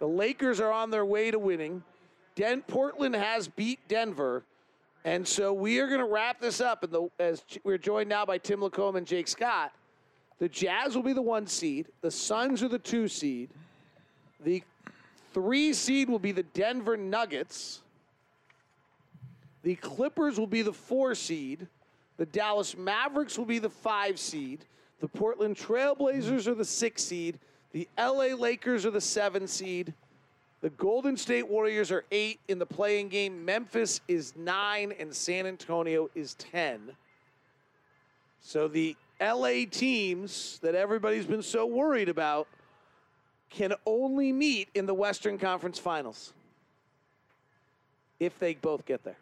The Lakers are on their way to winning. Den- Portland has beat Denver. And so we are going to wrap this up. And as we're joined now by Tim LaComb and Jake Scott, the Jazz will be the one seed. The Suns are the two seed. The three seed will be the Denver Nuggets. The Clippers will be the four seed. The Dallas Mavericks will be the five seed. The Portland Trailblazers are the six seed. The LA Lakers are the seven seed. The Golden State Warriors are eight in the play-in game. Memphis is nine, and San Antonio is 10. So the LA teams that everybody's been so worried about can only meet in the Western Conference Finals if they both get there.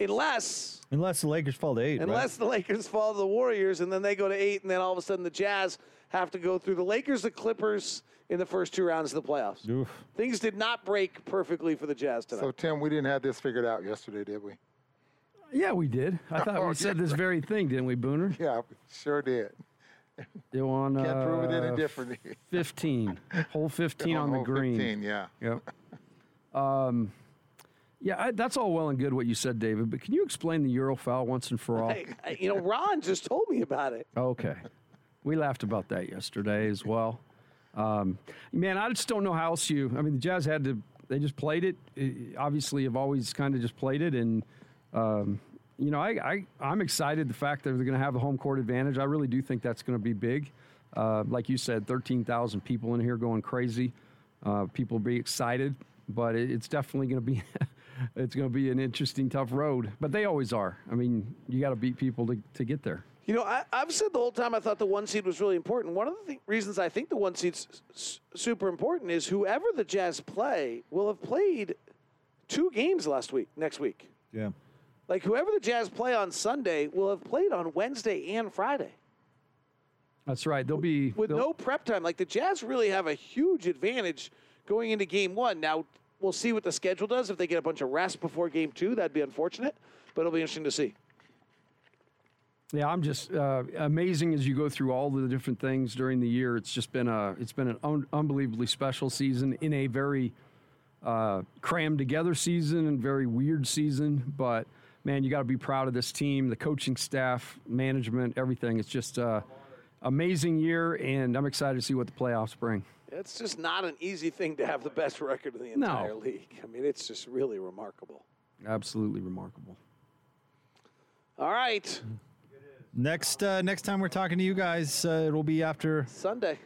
Unless Unless the Lakers fall to eight. right? Unless the Lakers fall to the Warriors and then they go to eight, and then all of a sudden the Jazz have to go through the Lakers, the Clippers in the first two rounds of the playoffs. Oof. Things did not break perfectly for the Jazz tonight. So, Tim, we didn't have this figured out yesterday, did we? Yeah, we did. I thought Oh, we said this very thing, didn't we, Booner? Yeah, we sure did. You on Can't uh, prove it any differently. 15. Hole 15 on the hole green. 15, yeah. Yep. Um, yeah, I, that's all well and good what you said, David, but can you explain the Euro foul once and for all? Hey, I- you know, Ron just told me about it. Okay. We laughed about that yesterday as well. Um, man, I just don't know how else you. I mean, the Jazz had to. They just played it. Obviously, have always kind of just played it, and um, you know, I, I I'm excited the fact that they're going to have the home court advantage. I really do think that's going to be big. Uh, like you said, thirteen thousand people in here going crazy. Uh, people be excited, but it, it's definitely going to be. it's going to be an interesting, tough road, but they always are. I mean, you got to beat people to, to get there. You know, I, I've said the whole time I thought the one seed was really important. One of the th- reasons I think the one seed's s- s- super important is whoever the Jazz play will have played two games last week, next week. Yeah. Like whoever the Jazz play on Sunday will have played on Wednesday and Friday. That's right. They'll be with they'll- no prep time. Like the Jazz really have a huge advantage going into game one. Now, we'll see what the schedule does. If they get a bunch of rest before game two, that'd be unfortunate, but it'll be interesting to see. Yeah, I'm just uh, amazing as you go through all the different things during the year. It's just been a it's been an un- unbelievably special season in a very uh, crammed together season and very weird season. But man, you got to be proud of this team, the coaching staff, management, everything. It's just uh, amazing year, and I'm excited to see what the playoffs bring. It's just not an easy thing to have the best record in the No. entire league. I mean, it's just really remarkable. Absolutely remarkable. All right, Next uh, next time we're talking to you guys, uh, it'll be after Sunday.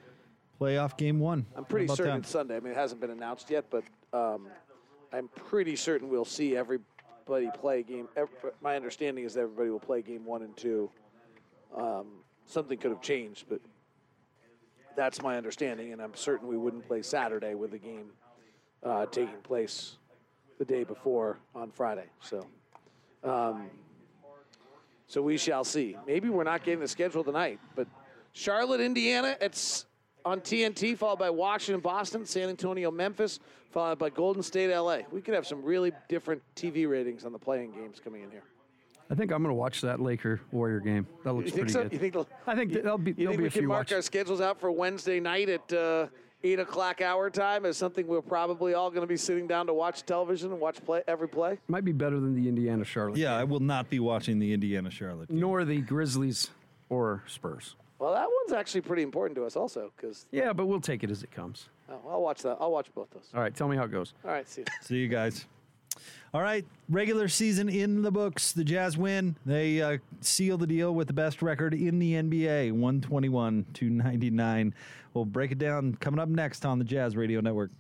playoff game one. I'm pretty certain that? it's Sunday. I mean, it hasn't been announced yet, but um, I'm pretty certain we'll see everybody play game. ev my understanding is that everybody will play game one and two. Um, something could have changed, but that's my understanding, and I'm certain we wouldn't play Saturday with the game uh, taking place the day before on Friday. So, um, so we shall see. Maybe we're not getting the schedule tonight, but Charlotte, Indiana, it's on TNT, followed by Washington, Boston, San Antonio, Memphis, followed by Golden State, LA. We could have some really different TV ratings on the play-in games coming in here. I think I'm going to watch that Laker Warrior game. That looks You think pretty so? good. You think I think that there'll be You there'll think be we a can mark watch- our schedules out for Wednesday night at uh, eight o'clock hour time is something we're probably all going to be sitting down to watch television and watch play every play? Might be better than the Indiana Charlotte. Yeah, I will not be watching the Indiana Charlotte. game. Nor the Grizzlies or Spurs. Well, that one's actually pretty important to us also because Yeah, but we'll take it as it comes. Oh, I'll watch that. I'll watch both those. All right, tell me how it goes. All right, see you. See you guys. All right, regular season in the books. The Jazz win. They uh, seal the deal with the best record in the NBA, 121 to 99. We'll break it down coming up next on the Jazz Radio Network.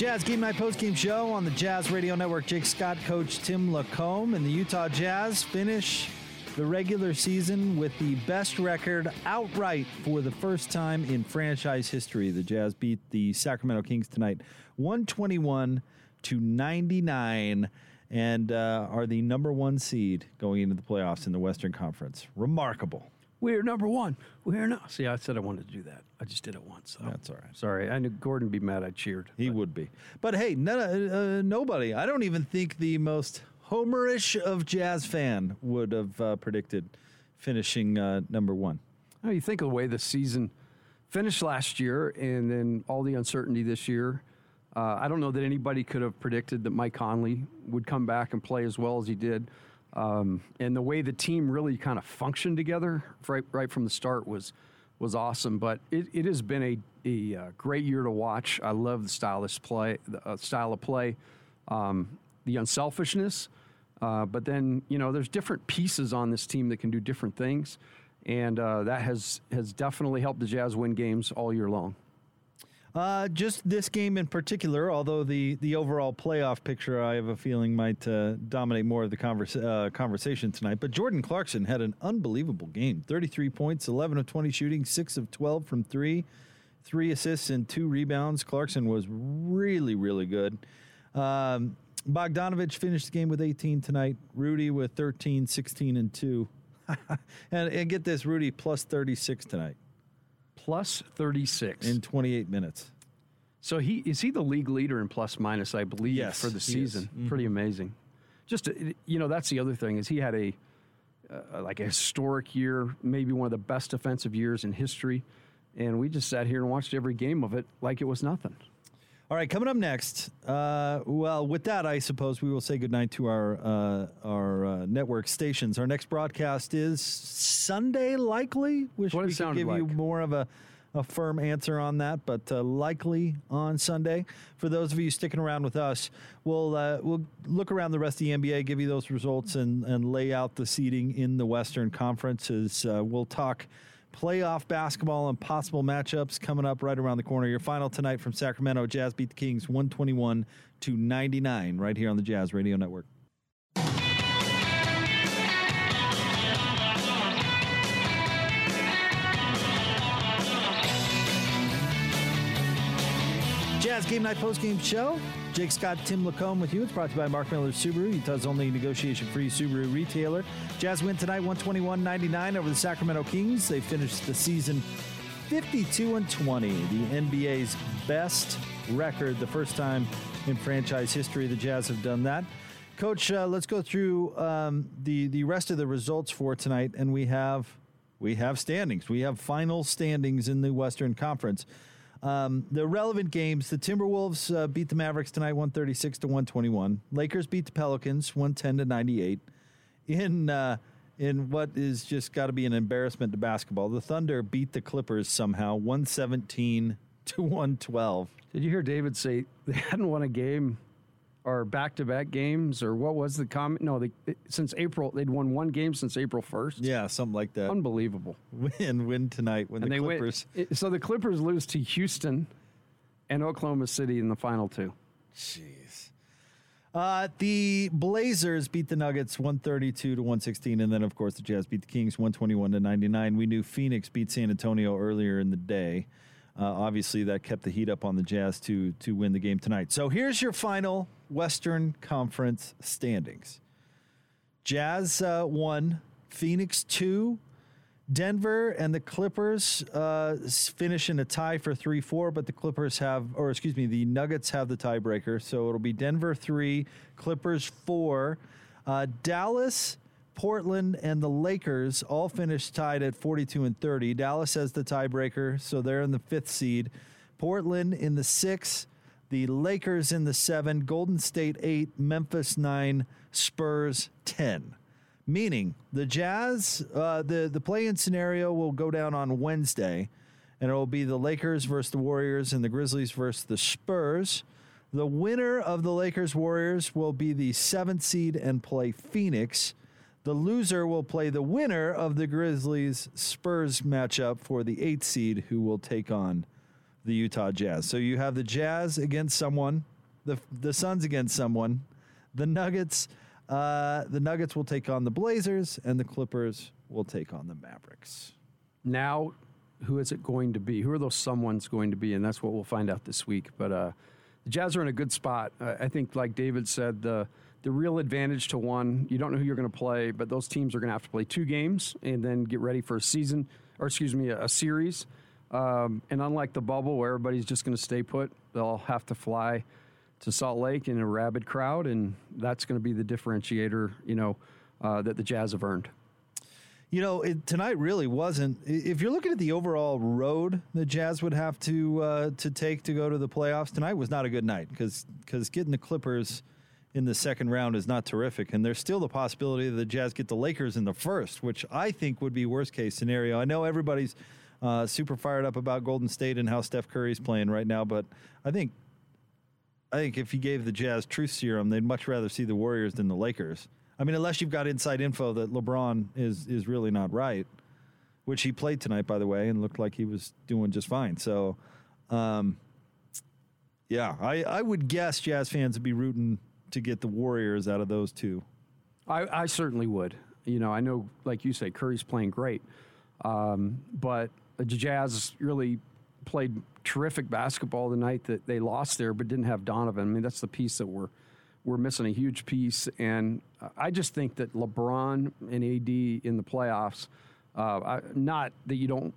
Jazz Game Night Postgame Show on the Jazz Radio Network. Jake Scott, Coach Tim LaComb, and the Utah Jazz finish the regular season with the best record outright for the first time in franchise history. The Jazz beat the Sacramento Kings tonight, 121 to 99, and uh, are the number one seed going into the playoffs in the Western Conference. Remarkable. We're number one. We're not. See, I said I wanted to do that. I just did it once. So. That's all right. Sorry, I knew Gordon would be mad. I cheered. He would be. But hey, none, uh, nobody, I don't even think the most homerish of Jazz fan would have uh, predicted finishing uh, number one? Now, you think of the way the season finished last year and then all the uncertainty this year. Uh, I don't know that anybody could have predicted that Mike Conley would come back and play as well as he did. Um, and the way the team really kind of functioned together right, right from the start was was awesome. But it, it has been a, a, uh, great year to watch. I love the style of play, the uh, style of play, um, the unselfishness. Uh, but then you know, there's different pieces on this team that can do different things, and uh, that has has definitely helped the Jazz win games all year long. Uh, just this game in particular, although the, the overall playoff picture, I have a feeling, might uh, dominate more of the converse, uh, conversation tonight. But Jordan Clarkson had an unbelievable game 33 points, 11 of 20 shooting, 6 of 12 from three, three assists, and two rebounds. Clarkson was really, really good. Um, Bogdanovich finished the game with 18 tonight. Rudy with 13, 16, and 2. and, and get this Rudy plus 36 tonight Plus 36. in 28 minutes. So he is he the league leader in plus minus, I believe, Yes, for the season. Pretty amazing. Just uh, you know, that's the other thing is he had a uh, like a historic year, maybe one of the best defensive years in history, and we just sat here and watched every game of it like it was nothing. All right, coming up next. Uh, well, with that, I suppose we will say goodnight to our uh, our uh, network stations. Our next broadcast is Sunday, likely. Wish What it we could give you more of a, a firm answer on that, but uh, likely on Sunday. For those of you sticking around with us, we'll uh, we'll look around the rest of the NBA, give you those results, and and lay out the seeding in the Western Conference. As uh, we'll talk playoff basketball and possible matchups coming up right around the corner. Your final tonight from Sacramento, Jazz beat the Kings 121 to 99 right here on the Jazz Radio Network. Jazz Game Night Post Game Show. Jake Scott, Tim LaComb with you. It's brought to you by Mark Miller Subaru, Utah's only negotiation free Subaru retailer. Jazz win tonight 121 99 over the Sacramento Kings. They finished the season 52 and 20, the NBA's best record, the first time in franchise history the Jazz have done that. Coach, uh, let's go through um, the the rest of the results for tonight, and we have we have standings. We have final standings in the Western Conference. Um, the relevant games: the Timberwolves uh, beat the Mavericks tonight, one thirty six to one twenty one. Lakers beat the Pelicans, one ten to ninety eight. In uh, in what is just got to be an embarrassment to basketball, the Thunder beat the Clippers somehow, one seventeen to one twelve. Did you hear David say they hadn't won a game or back to back games or what was the comment? No, they since April they'd won one game since April first. Yeah, something like that. Unbelievable. Win win tonight when and the they Clippers. win. So the Clippers lose to Houston and Oklahoma City in the final two. Jeez. Uh, the Blazers beat the Nuggets 132 to 116, and then of course the Jazz beat the Kings 121 to 99. We knew Phoenix beat San Antonio earlier in the day. Uh, obviously, that kept the heat up on the Jazz to to win the game tonight. So here's your final Western Conference standings: Jazz uh, one, Phoenix two, Denver and the Clippers uh, finish in a tie for 3 4, but the Clippers have, or excuse me, the Nuggets have the tiebreaker. So it'll be Denver 3, Clippers 4. Uh, Dallas, Portland, and the Lakers all finished tied at 42 and 30. Dallas has the tiebreaker, so they're in the fifth seed. Portland in the sixth. The Lakers in the seven, Golden State eight, Memphis nine, Spurs 10 meaning the Jazz, uh, the the play-in scenario will go down on Wednesday, and it will be the Lakers versus the Warriors and the Grizzlies versus the Spurs. The winner of the Lakers Warriors will be the seventh seed and play Phoenix. The loser will play the winner of the Grizzlies Spurs matchup for the eighth seed, who will take on the Utah Jazz. So you have the Jazz against someone, the the Suns against someone, the Nuggets. Uh, the Nuggets will take on the Blazers, and the Clippers will take on the Mavericks. Now, who is it going to be? Who are those someone's going to be? And that's what we'll find out this week. But uh, the Jazz are in a good spot. I think, like David said, the the real advantage to one, you don't know who you're going to play, but those teams are going to have to play two games and then get ready for a season, or excuse me, a, a series. Um, and unlike the bubble where everybody's just going to stay put, they'll have to fly to Salt Lake in a rabid crowd, and that's going to be the differentiator, you know, uh, that the Jazz have earned. You know, it, tonight really wasn't. If you're looking at the overall road the Jazz would have to uh, to take to go to the playoffs, tonight was not a good night because getting the Clippers in the second round is not terrific, and there's still the possibility that the Jazz get the Lakers in the first, which I think would be worst case scenario. I know everybody's uh, super fired up about Golden State and how Steph Curry's playing right now, but I think I think if you gave the Jazz truth serum, they'd much rather see the Warriors than the Lakers. I mean, unless you've got inside info that LeBron is is really not right, which he played tonight, by the way, and looked like he was doing just fine. So, um, yeah, I, I would guess Jazz fans would be rooting to get the Warriors out of those two. I, I certainly would. You know, I know, like you say, Curry's playing great, um, but the Jazz really played terrific basketball the night that they lost there, but didn't have Donovan. I mean, that's the piece that we're we're missing a huge piece, and I just think that LeBron and AD in the playoffs, uh, I, not that you don't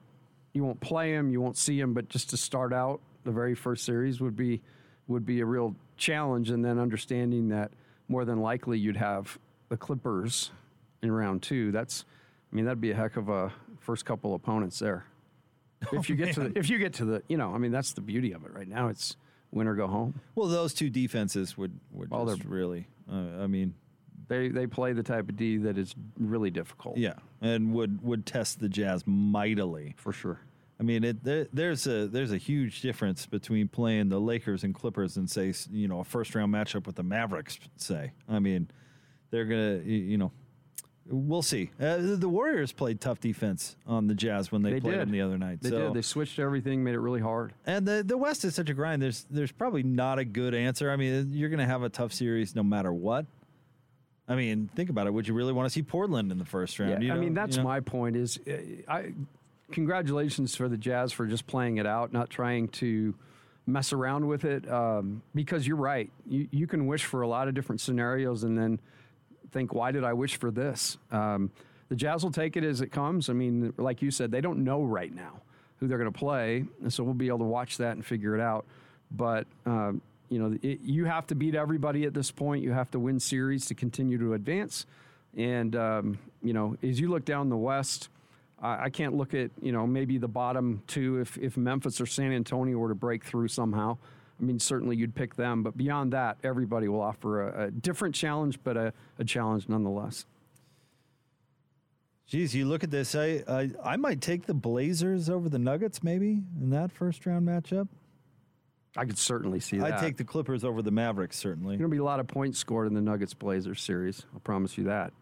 you won't play him, you won't see him, but just to start out the very first series would be would be a real challenge, and then understanding that more than likely you'd have the Clippers in round two. That's, I mean, that'd be a heck of a first couple opponents there. If you get to the, if you get to the, you know, I mean, that's the beauty of it right now. It's win or go home. Well, those two defenses would would Well, just really. Uh, I mean, They they play the type of D that is really difficult. yeah, and would would test the Jazz mightily. for sure. I mean, it, there, there's a there's a huge difference between playing the Lakers and Clippers and say you know a first round matchup with the Mavericks. Say, I mean, they're gonna you know, we'll see. Uh, the- Warriors played tough defense on the Jazz when they, They played did them the other night. They so, did. They switched everything, made it really hard. and the the West is such a grind. There's there's probably not a good answer. I mean, you're gonna have a tough series no matter what. I mean, think about it. Would you really want to see Portland in the first round? Yeah, You I mean that's you know? my point. Is uh, I congratulations for the Jazz for just playing it out, not trying to mess around with it. Um, because you're right, you you can wish for a lot of different scenarios and then think, why did I wish for this? Um, the Jazz will take it as it comes. I mean, like you said, they don't know right now who they're going to play, and so we'll be able to watch that and figure it out. But um, you know, it, you have to beat everybody at this point. You have to win series to continue to advance. And um, you know, as you look down the West, I, I can't look at you know maybe the bottom two if if Memphis or San Antonio were to break through somehow. I mean, certainly you'd pick them, but beyond that, everybody will offer a, a different challenge, but a, a challenge nonetheless. Geez, you look at this. I, I I might take the Blazers over the Nuggets maybe in that first round matchup. I could certainly see that. I'd take the Clippers over the Mavericks certainly. There's going to be a lot of points scored in the Nuggets Blazers series. I'll promise you that.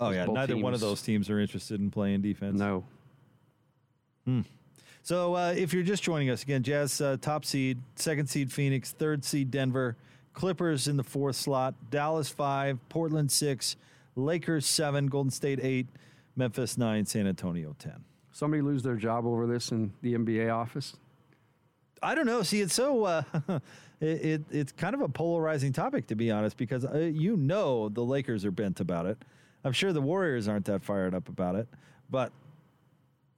Oh yeah, neither one of those teams are interested in playing defense. No. So uh, if you're just joining us again, Jazz uh, top seed, second seed Phoenix, third seed Denver, Clippers in the fourth slot, Dallas five, Portland six, Lakers seven, Golden State eight, Memphis nine, San Antonio ten. Somebody lose their job over this in the NBA office? I don't know. See, it's so uh, it, it it's kind of a polarizing topic to be honest, because uh, you know the Lakers are bent about it. I'm sure the Warriors aren't that fired up about it, but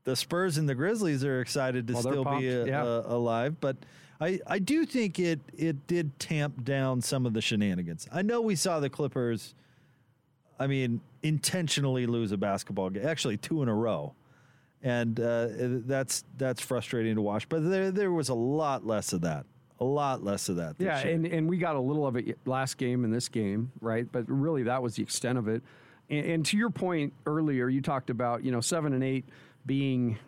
the Spurs and the Grizzlies are excited to Well, still pumped, be uh, yeah. uh, alive. But I I do think it it did tamp down some of the shenanigans. I know we saw the Clippers. I mean, intentionally lose a basketball game, actually two in a row and uh, that's that's frustrating to watch. But there there was a lot less of that, a lot less of that. this Yeah, year. and, and we got a little of it last game and this game, right? But really, that was the extent of it. And, and to your point earlier, you talked about you know seven and eight being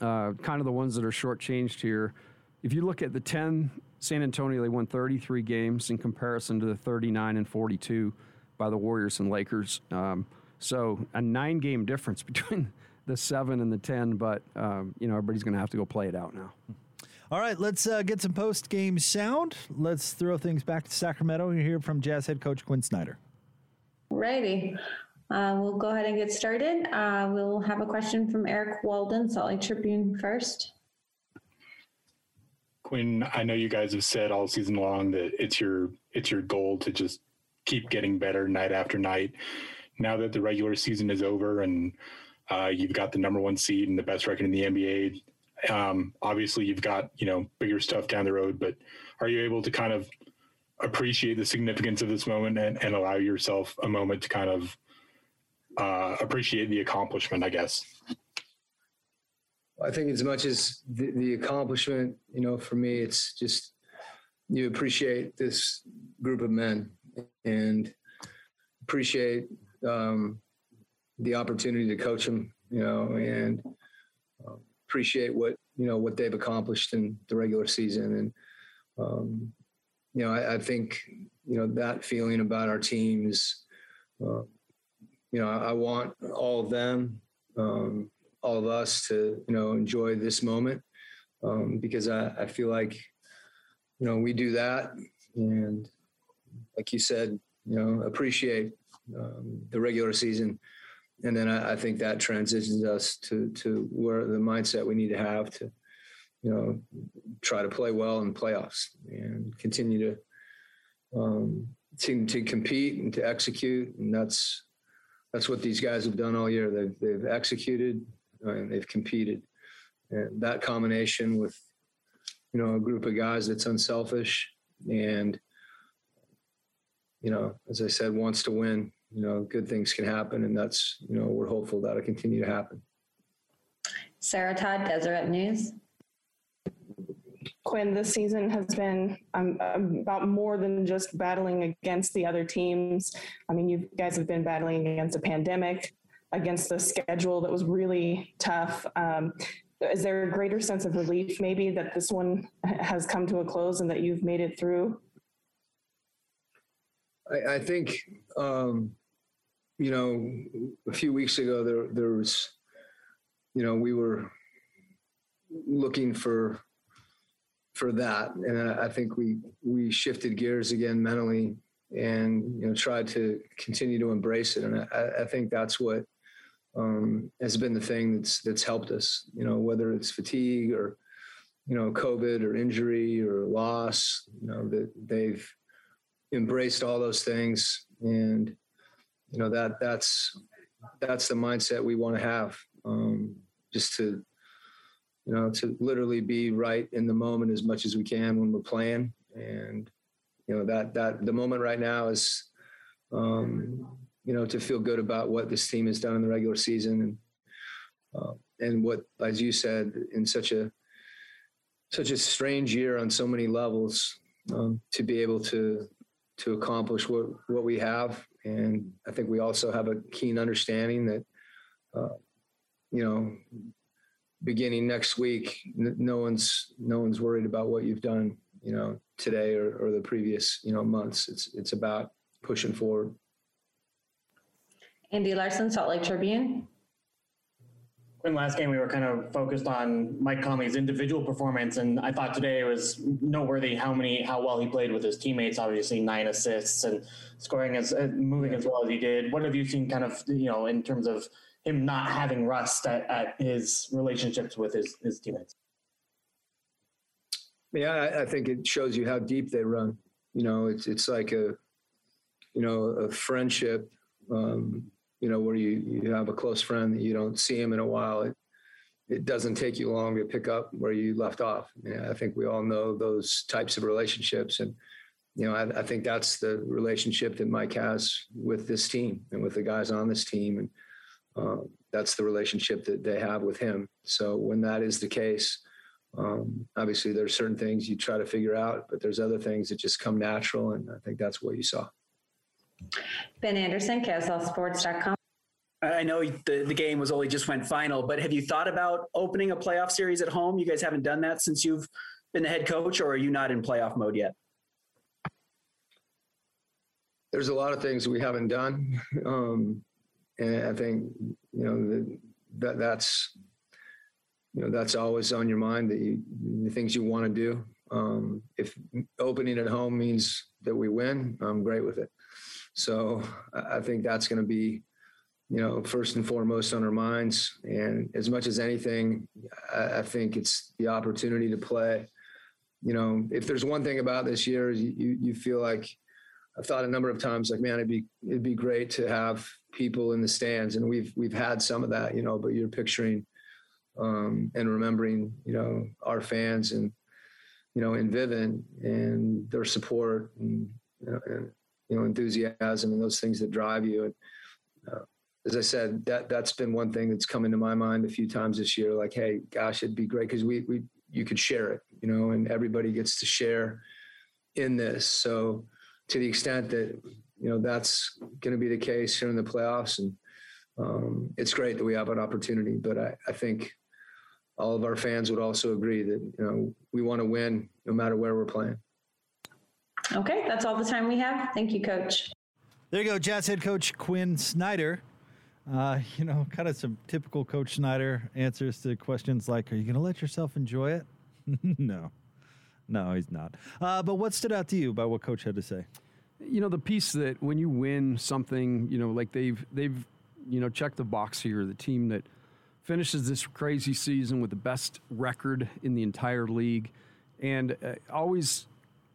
uh, kind of the ones that are shortchanged here. If you look at the ten, San Antonio they won 33 games in comparison to the 39 and 42 by the Warriors and Lakers. Um, so a nine game difference between the seven and the ten. But um, you know everybody's going to have to go play it out now. All right, let's uh, get some post game sound. Let's throw things back to Sacramento. You hear from Jazz head coach Quinn Snyder. Righty. Uh, we'll go ahead and get started. Uh, we'll have a question from Eric Walden, Salt Lake Tribune first. Quinn, I know you guys have said all season long that it's your it's your goal to just keep getting better night after night. Now that the regular season is over and uh, you've got the number one seed and the best record in the NBA, um, obviously you've got you know bigger stuff down the road. But are you able to kind of appreciate the significance of this moment and, and allow yourself a moment to kind of uh, appreciate the accomplishment, I guess. I think as much as the, the accomplishment, you know, for me, it's just you appreciate this group of men and appreciate um, the opportunity to coach them, you know, and uh, appreciate what you know what they've accomplished in the regular season, and um, you know, I, I, think you know that feeling about our teams. uh, you know, I, I, want all of them, um, all of us to you know enjoy this moment um, because I, I feel like you know we do that, and like you said, you know, appreciate um, the regular season and then I, I, think that transitions us to to where the mindset we need to have to, you know, try to play well in playoffs and continue to um, to, to compete and to execute, and that's that's what these guys have done all year. They've they've executed and they've competed, and that combination with you know a group of guys that's unselfish and you know, as I said, wants to win you know, good things can happen. And that's, you know, we're hopeful that'll continue to happen. Sarah Todd, Deseret News. Quinn, this season has been um, about more than just battling against the other teams. I mean, you guys have been battling against a pandemic, against the schedule that was really tough. Um, is there a greater sense of relief, maybe, that this one has come to a close and that you've made it through? I, I think um, you know, a few weeks ago, there there was, you know, we were looking for for that, and I, think we we shifted gears again mentally, and you know, tried to continue to embrace it, and I, I think that's what um, has been the thing that's that's helped us. You know, whether it's fatigue or you know, COVID or injury or loss, you know, that they've embraced all those things and you know that that's that's the mindset we want to have um, just to you know to literally be right in the moment as much as we can when we're playing. And you know that that the moment right now is um, you know to feel good about what this team has done in the regular season and uh, and what as you said in such a such a strange year on so many levels um, to be able to to accomplish what what we have. And I think we also have a keen understanding that, uh, you know, beginning next week, n- no one's no one's worried about what you've done, you know, today or, or the previous, you know, months. It's it's about pushing forward. Andy Larsen, Salt Lake Tribune in last game we were kind of focused on Mike Conley's individual performance, and I thought today it was noteworthy how many how well he played with his teammates. Obviously, nine assists and scoring as uh, moving as well as he did. What have you seen, kind of you know, in terms of him not having rust at, at his relationships with his his teammates? Yeah, I, think it shows you how deep they run. You know, it's it's like a you know a friendship. Um, you know, where you, you have a close friend that you don't see him in a while, it, it doesn't take you long to pick up where you left off. Yeah, I think we all know those types of relationships. And, you know, I, I, think that's the relationship that Mike has with this team and with the guys on this team. And uh, that's the relationship that they have with him. So when that is the case, um, obviously there's certain things you try to figure out, but there's other things that just come natural. And I think that's what you saw. Ben Anderson, KSLSports.com. I know the, the game was only just went final, but have you thought about opening a playoff series at home? You guys haven't done that since you've been the head coach, or are you not in playoff mode yet? There's a lot of things we haven't done, um, and I think you know that, that that's you know that's always on your mind that you the things you want to do. Um, if opening at home means that we win, I'm great with it. So I think that's going to be, you know, first and foremost on our minds. And as much as anything, I, I think it's the opportunity to play. You know, if there's one thing about this year, you you feel like I've thought a number of times, like, man, it'd be it'd be great to have people in the stands, and we've we've had some of that, you know. But you're picturing um, and remembering, you know, our fans and you know, in Vivint and their support and, you know, and, you know enthusiasm and those things that drive you. And uh, as I said, that that's been one thing that's come into my mind a few times this year. Like, hey, gosh, it'd be great because we we you could share it, you know, and everybody gets to share in this. So to the extent that you know that's going to be the case here in the playoffs, and um, it's great that we have an opportunity. But I, I think all of our fans would also agree that you know we want to win no matter where we're playing. Okay, that's all the time we have. Thank you, Coach. There you go, Jazz head coach Quinn Snyder. Uh, you know, kind of some typical Coach Snyder answers to questions like, "Are you going to let yourself enjoy it?" no, no, he's not. Uh, but what stood out to you about what Coach had to say? You know, the piece that when you win something, you know, like they've they've you know checked the box here, the team that finishes this crazy season with the best record in the entire league, and uh, always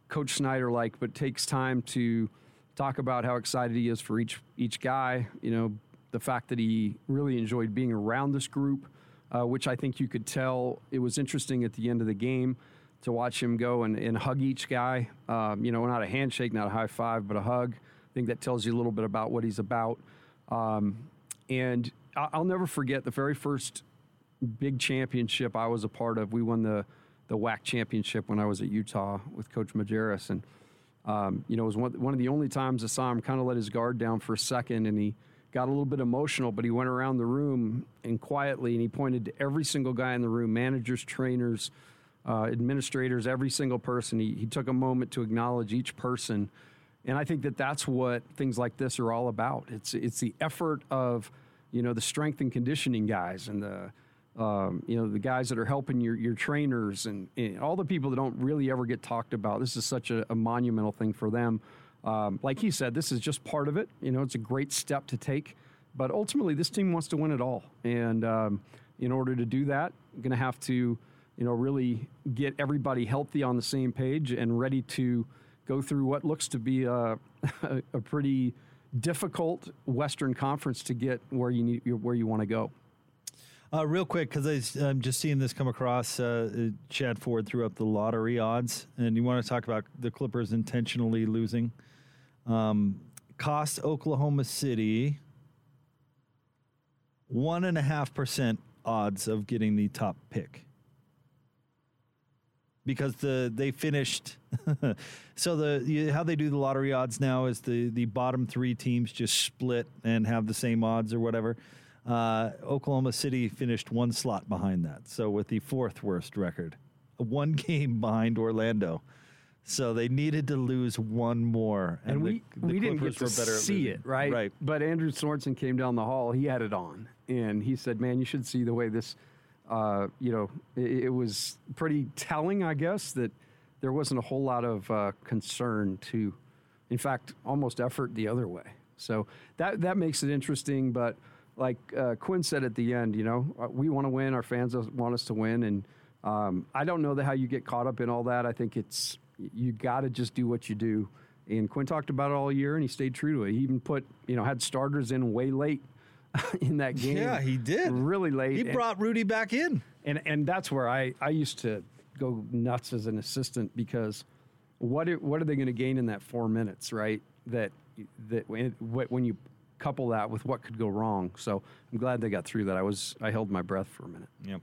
Coach Snyder like, but takes time to talk about how excited he is for each each guy. You know, the fact that he really enjoyed being around this group, uh, which I think you could tell. It was interesting at the end of the game to watch him go and, and hug each guy. Um, you know, not a handshake, not a high five, but a hug. I think that tells you a little bit about what he's about. Um, and I'll never forget the very first big championship I was a part of. We won the the WAC championship when I was at Utah with Coach Majerus, and um, you know it was one, one of the only times I saw him kind of let his guard down for a second, and he got a little bit emotional. But he went around the room and quietly, and he pointed to every single guy in the room, managers, trainers, uh, administrators, every single person. He, he took a moment to acknowledge each person, and I think that that's what things like this are all about. It's it's the effort of you know the strength and conditioning guys and the um, you know the guys that are helping your your trainers and, and, all the people that don't really ever get talked about. This is such a, a monumental thing for them. Um, like he said, this is just part of it. You know, it's a great step to take, but ultimately, this team wants to win it all, and um, in order to do that, going to have to you know really get everybody healthy on the same page and ready to go through what looks to be a, a pretty difficult Western Conference to get where you need where you want to go. Uh, real quick, because I'm just seeing this come across. Uh, Chad Ford threw up the lottery odds, and you want to talk about the Clippers intentionally losing. Um, cost Oklahoma City one and a half percent odds of getting the top pick because the they finished. so the how they do the lottery odds now is the the bottom three teams just split and have the same odds or whatever. Uh, Oklahoma City finished one slot behind that, so with the fourth worst record, one game behind Orlando. So they needed to lose one more, and, and we the, the we didn't get to see it, right? Right. But Andrew Sorensen came down the hall. He had it on, and he said, "Man, you should see the way this." Uh, you know, it, it, was pretty telling, I guess, that there wasn't a whole lot of uh, concern to, in fact, almost effort the other way. So that that makes it interesting, but like uh, Quinn said at the end, you know, uh, we want to win. Our fans want us to win, and um, I don't know that how you get caught up in all that. I think it's you got to just do what you do. And Quinn talked about it all year, and he stayed true to it. He even put you know had starters in way late in that game. Yeah, he did really late. He brought Rudy back in, and and that's where I I used to go nuts as an assistant because what are, what are they going to gain in that four minutes, right? That that when, when you couple that with what could go wrong. So I'm glad they got through that. I was I held my breath for a minute. Yep.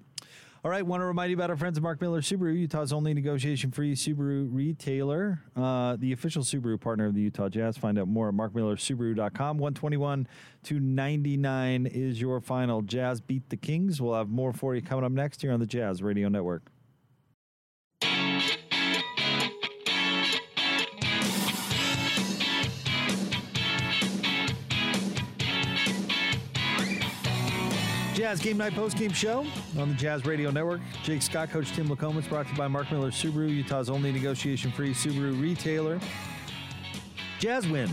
All right, want to remind you about our friends at Mark Miller Subaru, Utah's only negotiation-free Subaru retailer, uh, the official Subaru partner of the Utah Jazz. Find out more at markmillersubaru.com. 121 to 99 is your final. Jazz beat the Kings. We'll have more for you coming up next here on the Jazz Radio Network. Jazz Game Night Post Game Show on the Jazz Radio Network. Jake Scott, Coach Tim LaComb. It's brought to you by Mark Miller Subaru, Utah's only negotiation free Subaru retailer. Jazz win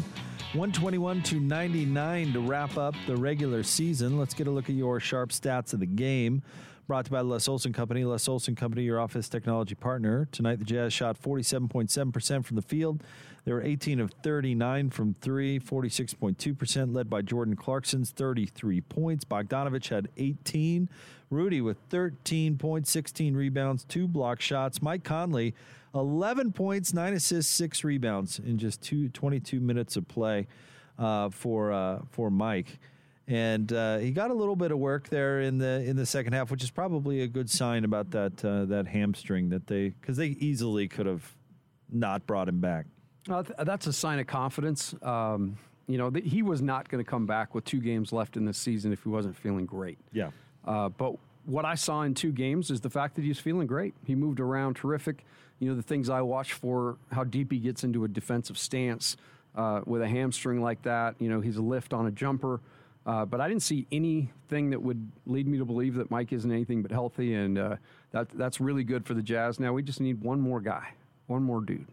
121 to 99 to wrap up the regular season. Let's get a look at your sharp stats of the game. Brought to you by Les Olson Company. Les Olson Company, your office technology partner. Tonight, the Jazz shot 47.7% from the field. They were 18 of 39 from three, 46.2%, led by Jordan Clarkson's 33 points. Bogdanovich had 18. Rudy with 13 points, 16 rebounds, two block shots. Mike Conley 11 points, nine assists, six rebounds in just two, 22 minutes of play uh, for uh, for Mike. And uh, he got a little bit of work there in the in the second half, which is probably a good sign about that uh, that hamstring that they because they easily could have not brought him back. Uh, th- that's a sign of confidence. Um, you know, th- he was not going to come back with two games left in the season if he wasn't feeling great. Yeah. Uh, but what I saw in two games is the fact that he's feeling great. He moved around terrific. You know, the things I watch for how deep he gets into a defensive stance uh, with a hamstring like that. You know, he's a lift on a jumper. Uh, but I didn't see anything that would lead me to believe that Mike isn't anything but healthy, and uh, that that's really good for the Jazz. Now we just need one more guy, one more dude.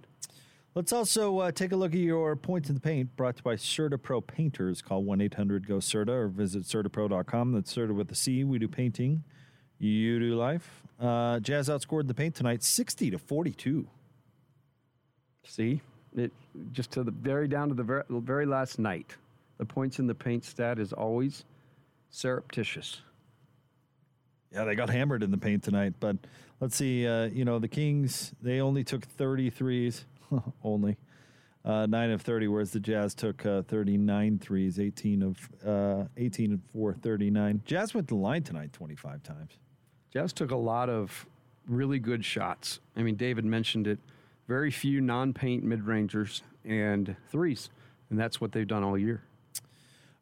Let's also uh, take a look at your points in the paint brought to you by Certa Pro Painters. Call 1 800 GO CERTA or visit CertaPro.com. That's Certa with a C. We do painting, you do life. Uh, Jazz outscored the paint tonight 60 to 42. See, it just to the very down to the very, very last night. The points in the paint stat is always surreptitious. Yeah, they got hammered in the paint tonight. But let's see. Uh, you know, the Kings, they only took 33s, only. Uh, 9 of 30, whereas the Jazz took uh, 39 threes, 18 of uh, 18 and 4, 39. Jazz went to the line tonight 25 times. Jazz took a lot of really good shots. I mean, David mentioned it. Very few non-paint mid-rangers and threes, and that's what they've done all year.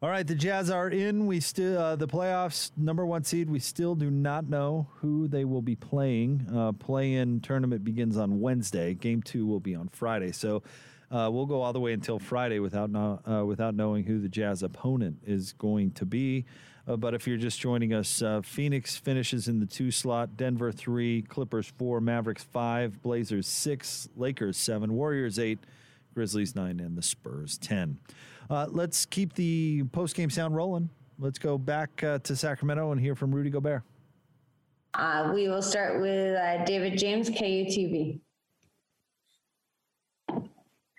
All right, the Jazz are in. We still uh, the playoffs number one seed. We still do not know who they will be playing. Uh, play-in tournament begins on Wednesday. Game two will be on Friday. So uh, we'll go all the way until Friday without no, uh, without knowing who the Jazz opponent is going to be. Uh, but if you're just joining us, uh, Phoenix finishes in the two slot. Denver three, Clippers four, Mavericks five, Blazers six, Lakers seven, Warriors eight, Grizzlies nine, and the Spurs ten. Uh, let's keep the post game sound rolling. Let's go back uh, to Sacramento and hear from Rudy Gobert. Uh, we will start with uh, David James, KUTV.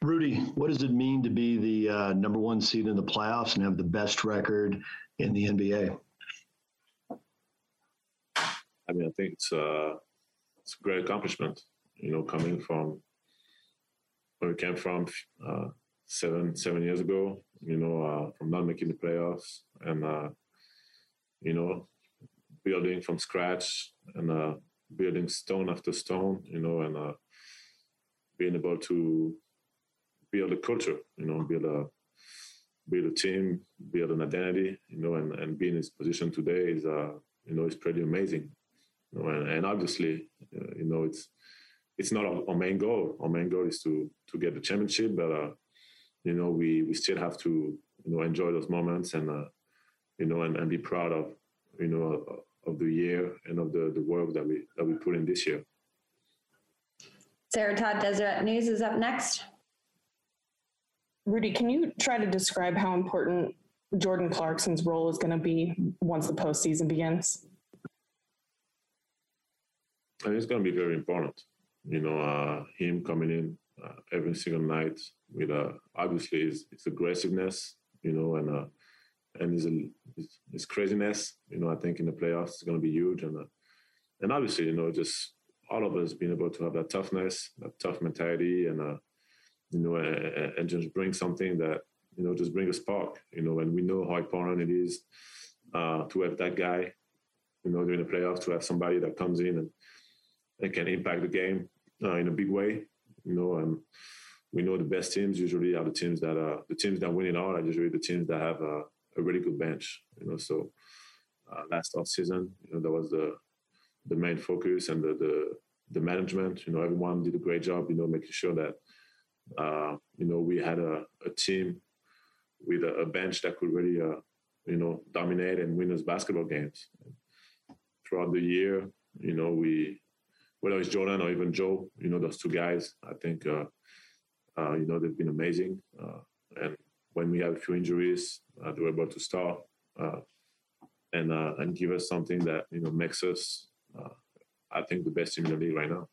Rudy, what does it mean to be the uh, number one seed in the playoffs and have the best record in the NBA? I mean, I think it's uh, it's a great accomplishment. You know, coming from where we came from uh, seven seven years ago. You know, uh, from not making the playoffs and uh, you know building from scratch and uh, building stone after stone. You know, and uh, being able to build a culture. You know, build a build a team, build an identity. You know, and and be in this position today is uh, you know is pretty amazing. You know, and, and obviously, uh, you know, it's it's not our, our, main goal. Our main goal is to to get the championship, but uh, you know, we we still have to you know enjoy those moments and uh, you know and, and be proud of you know of the year and of the the work that we that we put in this year. Sarah Todd Deseret News is up next. Rudy, can you try to describe how important Jordan Clarkson's role is going to be once the postseason begins? And it's going to be very important. You know, uh, him coming in uh, every single night with uh, obviously his, his, aggressiveness, you know, and uh, and his, his, his craziness. You know, I think in the playoffs it's going to be huge, and uh, and obviously, you know, just all of us being able to have that toughness, that tough mentality, and uh, you know, and, and just bring something that you know just bring a spark. You know, and we know how important it is uh, to have that guy. You know, during the playoffs, to have somebody that comes in and and can impact the game in a big way. You know, and we know the best teams usually are the teams that are the teams that win it all are usually the teams that have a, a really good bench. You know, so uh, last off season, you know, that was the the main focus and the, the the management. You know, everyone did a great job. You know, making sure that uh, you know we had a, a team with a, a, bench that could really uh, you know dominate and win us basketball games. Throughout the year, you know, we whether it's Jordan or even Joe, you know, those two guys, I think, uh, uh, you know, they've been amazing. Uh, and when we have a few injuries, uh, they were able to start uh, and uh, and give us something that you know makes us, I think, the best team in the league right now.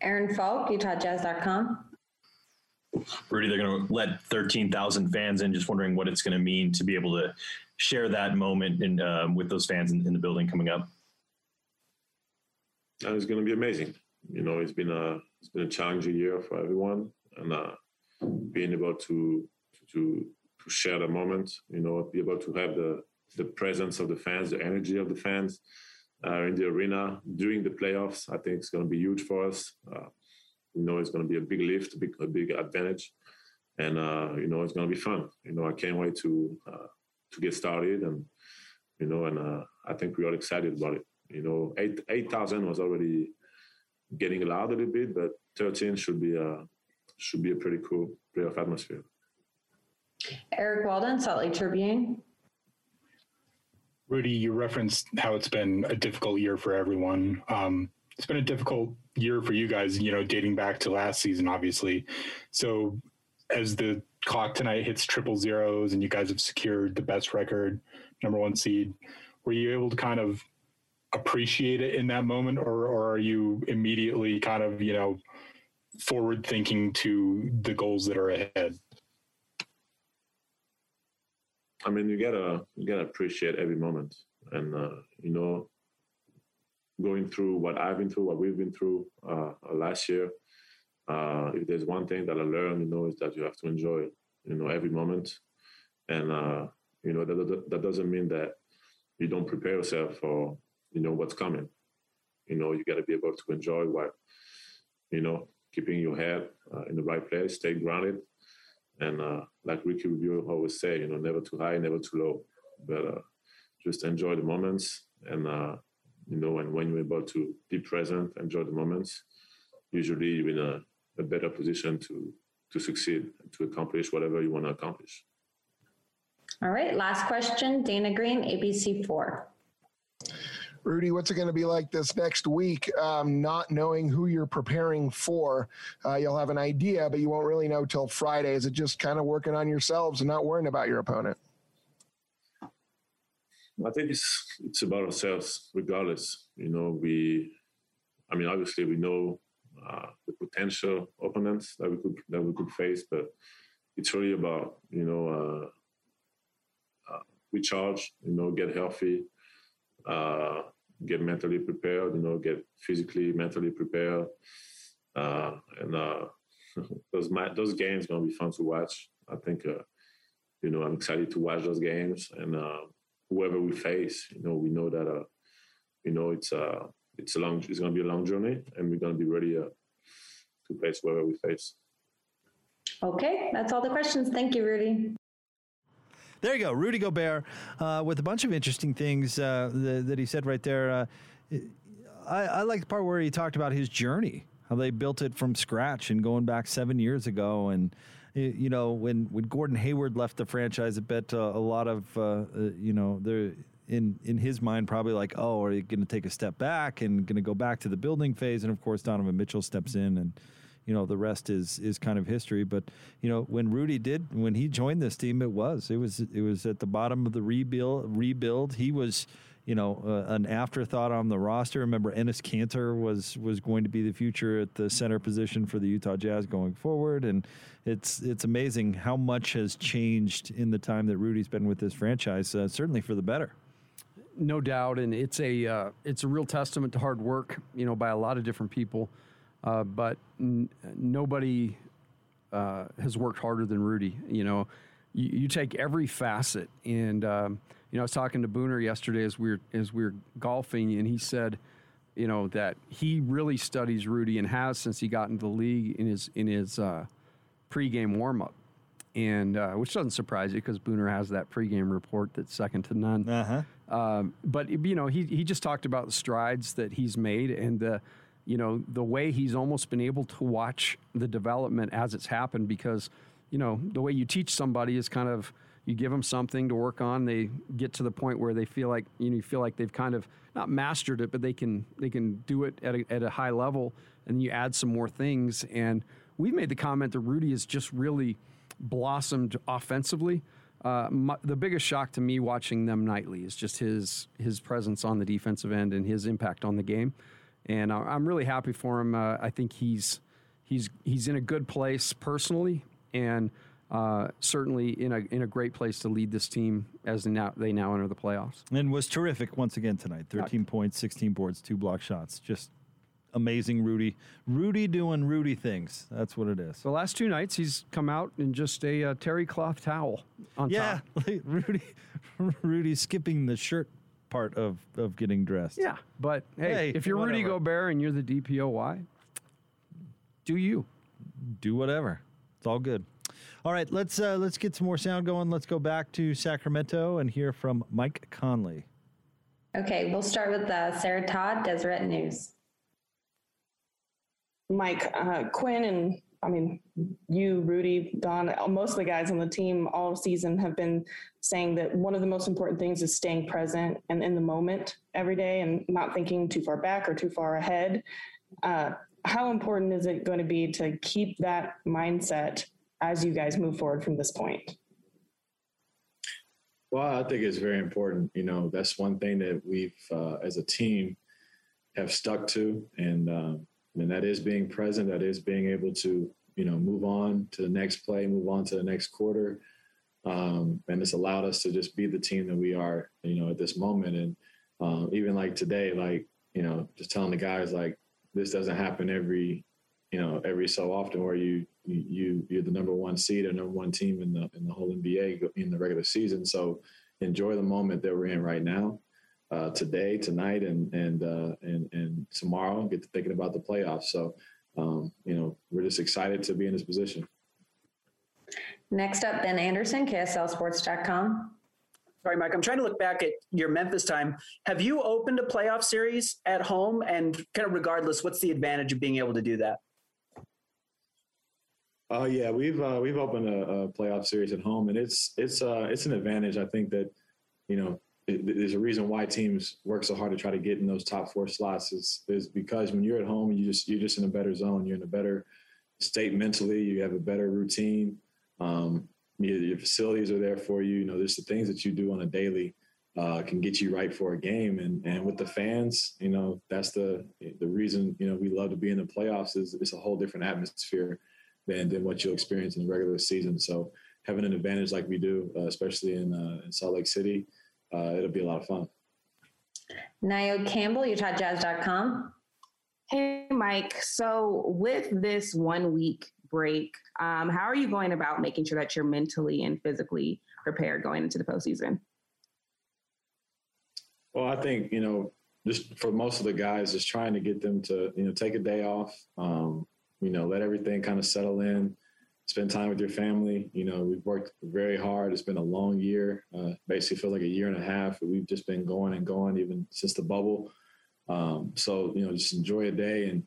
Aaron Falk, UtahJazz.com. Rudy, they're going to let 13,000 fans in. Just wondering what it's going to mean to be able to share that moment in, um, with those fans in, in the building coming up and it's going to be amazing. you know, it's been a it's been a challenging year for everyone, and uh, being able to to to share the moment, you know, be able to have the the presence of the fans, the energy of the fans uh, in the arena during the playoffs, I think it's going to be huge for us. Uh, you know, it's going to be a big lift, a big, a big advantage, and uh, you know, it's going to be fun. You know, I can't wait to uh, to get started, and you know, and uh, I think we're all excited about it. You know, eight eight thousand was already getting loud a little bit, but thirteen should be a should be a pretty cool playoff atmosphere. Eric Walden, Salt Lake Tribune. Rudy, you referenced how it's been a difficult year for everyone. Um, it's been a difficult year for you guys, you know, dating back to last season, obviously. So, as the clock tonight hits triple zeros and you guys have secured the best record, number one seed, were you able to kind of appreciate it in that moment, or, or are you immediately kind of, you know, forward thinking to the goals that are ahead? I mean, you gotta you gotta appreciate every moment, and uh, you know, going through what I've been through, what we've been through uh, last year. Uh, if there's one thing that I learned, you know, is that you have to enjoy, you know, every moment, and uh, you know that that doesn't mean that you don't prepare yourself for you know what's coming. You know, you got to be able to enjoy what, you know, keeping your head uh, in the right place, stay grounded, and uh, like Ricky Rubio always say, you know, never too high, never too low, but uh, just enjoy the moments. And uh, you know, and when you're able to be present, enjoy the moments, usually you're in a, a better position to to succeed to accomplish whatever you want to accomplish. All right, last question, Dana Green, ABC four. Rudy, what's it going to be like this next week? Um, not knowing who you're preparing for, uh, you'll have an idea, but you won't really know till Friday. Is it just kind of working on yourselves and not worrying about your opponent? I think it's it's about ourselves, regardless. You know, we, I mean, obviously we know uh, the potential opponents that we could that we could face, but it's really about you know uh, uh, recharge, you know, get healthy, uh, get mentally prepared, you know, get physically, mentally prepared. Uh, and uh, those those games gonna be fun to watch. I think, uh, you know, I'm excited to watch those games, and uh, whoever we face, you know, we know that, uh, you know, it's uh, it's a long, it's gonna be a long journey, and we're gonna be ready uh, to face whoever we face. Okay, that's all the questions. Thank you, Rudy. There you go, Rudy Gobert, uh, with a bunch of interesting things uh, that, that, he said right there. Uh, I, I like the part where he talked about his journey, how they built it from scratch and going back seven years ago, and you know when when Gordon Hayward left the franchise, I bet uh, a lot of uh, you know there in in his mind probably like, oh, are you going to take a step back and going to go back to the building phase? And of course, Donovan Mitchell steps in and you know the rest is is kind of history. But you know when Rudy did when he joined this team, it was it was it was at the bottom of the rebuild. Rebuild. He was you know uh, an afterthought on the roster. Remember Enes Kanter was was going to be the future at the center position for the Utah Jazz going forward, and it's it's amazing how much has changed in the time that Rudy's been with this franchise. Uh, certainly for the better. No doubt, and it's a uh, it's a real testament to hard work, you know, by a lot of different people. Uh, but n- nobody uh, has worked harder than Rudy. You know, you, you take every facet, and um, you know, I was talking to Booner yesterday as we were as we were golfing, and he said, you know, that he really studies Rudy and has since he got into the league in his in his uh, pregame warm up. And uh, which doesn't surprise you because Booner has that pregame report that's second to none. Uh-huh. Um, but you know, he he just talked about the strides that he's made and the you know, the way he's almost been able to watch the development as it's happened because, you know, the way you teach somebody is kind of you give them something to work on, they get to the point where they feel like you know you feel like they've kind of not mastered it, but they can they can do it at a, at a high level, and you add some more things. And we've made the comment that Rudy has just really blossomed offensively. Uh, my, the biggest shock to me watching them nightly is just his his presence on the defensive end and his impact on the game and I'm really happy for him. Uh, I think he's he's he's in a good place personally, and uh, certainly in a in a great place to lead this team as they now they now enter the playoffs. And was terrific once again tonight. 13 points, 16 boards, two block shots. Just amazing Rudy. Rudy doing Rudy things. That's what it is. The last two nights, he's come out in just a uh, terry cloth towel on yeah, top. like Rudy, Rudy skipping the shirt part of of getting dressed. Yeah, but hey, Hey, if you're Rudy whatever. Gobert and you're the DPOY, do you? do whatever. It's all good. All right, let's uh, let's get some more sound going. Let's go back to Sacramento and hear from Mike Conley. Okay, we'll start with uh, Sarah Todd, Deseret News. Mike, uh, Quinn, and I mean, you, Rudy, Don, most of the guys on the team all season have been saying that one of the most important things is staying present and in the moment every day and not thinking too far back or too far ahead. Uh, how important is it going to be to keep that mindset as you guys move forward from this point? Well, I think it's very important. You know, that's one thing that we've, uh, as a team, have stuck to, and um, and that is being present. That is being able to, you know, move on to the next play, move on to the next quarter, um, and it's allowed us to just be the team that we are, you know, at this moment. And um, even like today, like you know, just telling the guys like this doesn't happen every, you know, every so often where you you you're the number one seed or number one team in the in the whole NBA in the regular season. So enjoy the moment that we're in right now, uh, today, tonight, and and uh, and and tomorrow. Get to thinking about the playoffs. So um, you know we're just excited to be in this position. Next up, Ben Anderson, KSLSports.com. Sorry, Mike. I'm trying to look back at your Memphis time. Have you opened a playoff series at home? And kind of regardless, what's the advantage of being able to do that? Oh yeah, we've uh, we've opened a, a playoff series at home, and it's it's uh, it's an advantage. I think that you know there's a reason why teams work so hard to try to get in those top four slots is is because when you're at home, you just you're just in a better zone. You're in a better state mentally. You have a better routine. Um, your, your facilities are there for you. You know, there's the things that you do on a daily uh, can get you right for a game. And and with the fans, you know, that's the the reason you know we love to be in the playoffs is it's a whole different atmosphere than than what you'll experience in the regular season. So having an advantage like we do, uh, especially in uh, in Salt Lake City, uh, it'll be a lot of fun. Nio Campbell, UtahJazz.com. Hey, Mike. So, with this one week break, um, how are you going about making sure that you're mentally and physically prepared going into the postseason? Well, I think you know, just for most of the guys, just trying to get them to you know take a day off. Um, you know, let everything kind of settle in. Spend time with your family. You know, we've worked very hard. It's been a long year. Uh, basically, feels like a year and a half. We've just been going and going even since the bubble. Um, so you know, just enjoy a day and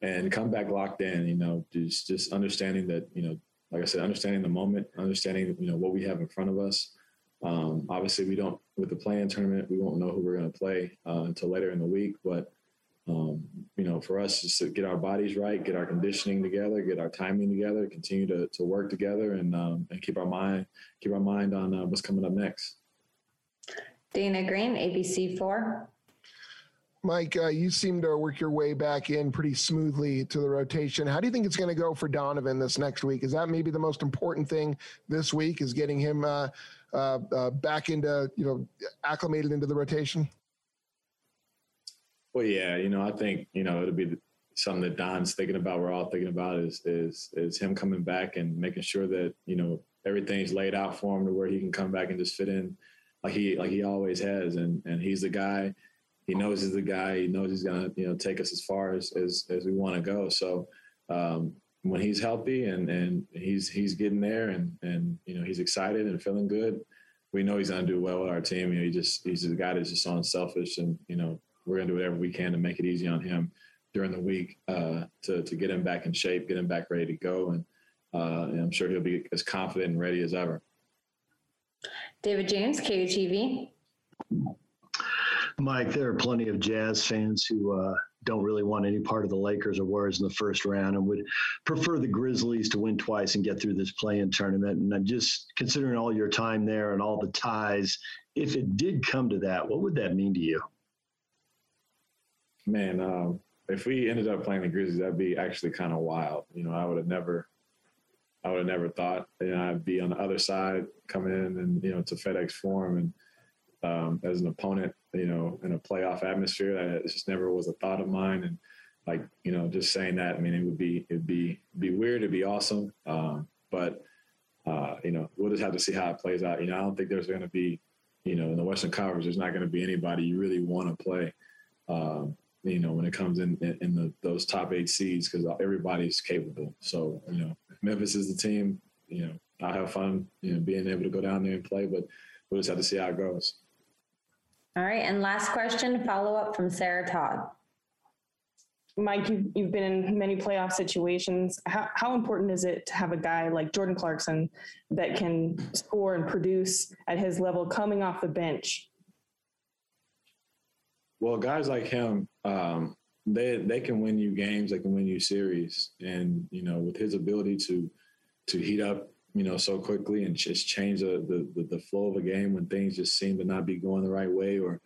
and come back locked in. You know, just just understanding that you know, like I said, understanding the moment, understanding you know what we have in front of us. Um, obviously, we don't with the play-in tournament. We won't know who we're going to play uh, until later in the week. But know, for us, just to get our bodies right, get our conditioning together, get our timing together, continue to, to work together, and um, and keep our mind keep our mind on uh, what's coming up next. Dana Green, ABC4. Mike, uh, you seem to work your way back in pretty smoothly to the rotation. How do you think it's going to go for Donovan this next week? Is that maybe the most important thing this week? Is getting him uh, uh, uh, back into you know acclimated into the rotation? Well, yeah, you know, I think you know it'll be something that Don's thinking about. We're all thinking about is is is him coming back and making sure that you know everything's laid out for him to where he can come back and just fit in like he like he always has. And and he's the guy. He knows he's the guy. He knows he's gonna you know take us as far as as, as we want to go. So um, when he's healthy and and he's he's getting there and and you know he's excited and feeling good, we know he's gonna do well with our team. You know, he just he's the guy that's just so unselfish and you know we're gonna do whatever we can to make it easy on him during the week uh, to to get him back in shape, get him back ready to go, and, uh, and I'm sure he'll be as confident and ready as ever. David James, KUTV. Mike, there are plenty of Jazz fans who uh, don't really want any part of the Lakers or Warriors in the first round and would prefer the Grizzlies to win twice and get through this play-in tournament. And I'm just considering all your time there and all the ties, if it did come to that, what would that mean to you? Man, um, if we ended up playing the Grizzlies, that'd be actually kind of wild. You know, I would have never, I would have never thought, you know, I'd be on the other side coming in and you know to FedEx Forum and um, as an opponent, you know, in a playoff atmosphere. That just never was a thought of mine. And like you know, just saying that. I mean, it would be it'd be be weird. It'd be awesome. Um, but uh, you know, we'll just have to see how it plays out. You know, I don't think there's going to be, you know, in the Western Conference, there's not going to be anybody you really want to play. Um, you know, when it comes in in, in the, those top eight seeds, because everybody's capable. So you know, Memphis is the team, you know, I'll have fun, you know, being able to go down there and play. But we'll just have to see how it goes. All right, and last question, follow up from Sarah Todd. Mike, you've, you've been in many playoff situations. How, how important is it to have a guy like Jordan Clarkson that can score and produce at his level coming off the bench? Well, guys like him, um, they they can win you games, they can win you series, and you know with his ability to to heat up, you know, so quickly and just change the the, the flow of a game when things just seem to not be going the right way or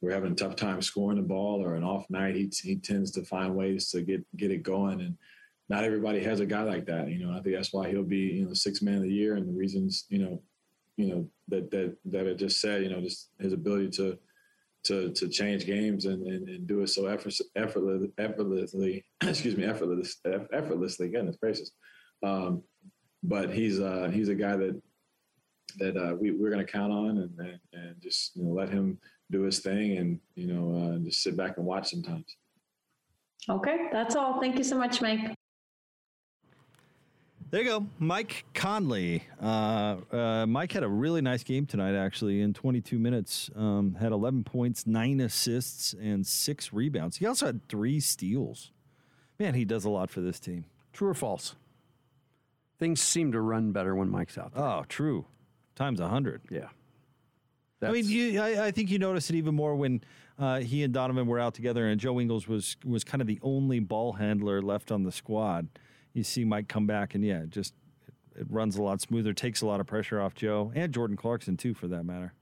we're having a tough time scoring the ball or an off night, he, he tends to find ways to get get it going. And not everybody has a guy like that. You know, I think that's why he'll be you know six man of the year. And the reasons you know, you know that that that I just said, you know, just his ability to to to change games and and, and do it so effort, effortless, effortlessly. excuse me, effortless, effortlessly. Goodness gracious. Um, but he's uh, he's a guy that that uh, we, we're going to count on and, and, and just you know let him do his thing and you know uh, just sit back and watch sometimes. Okay, that's all. Thank you so much, Mike. There you go, Mike Conley. Uh, uh, Mike had a really nice game tonight, actually. In 22 minutes, um, had 11 points, nine assists, and six rebounds. He also had three steals. Man, he does a lot for this team. True or false? Things seem to run better when Mike's out there. Oh, true. Times 100. Yeah. I mean, you, I, I, think you noticed it even more when uh, he and Donovan were out together, and Joe Ingles was was kind of the only ball handler left on the squad. You see Mike come back, and yeah, just it, it runs a lot smoother, takes a lot of pressure off Joe and Jordan Clarkson too, for that matter.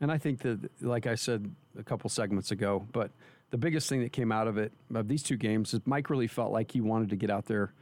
And I think that, like I said a couple segments ago, but the biggest thing that came out of it of these two games is Mike really felt like he wanted to get out there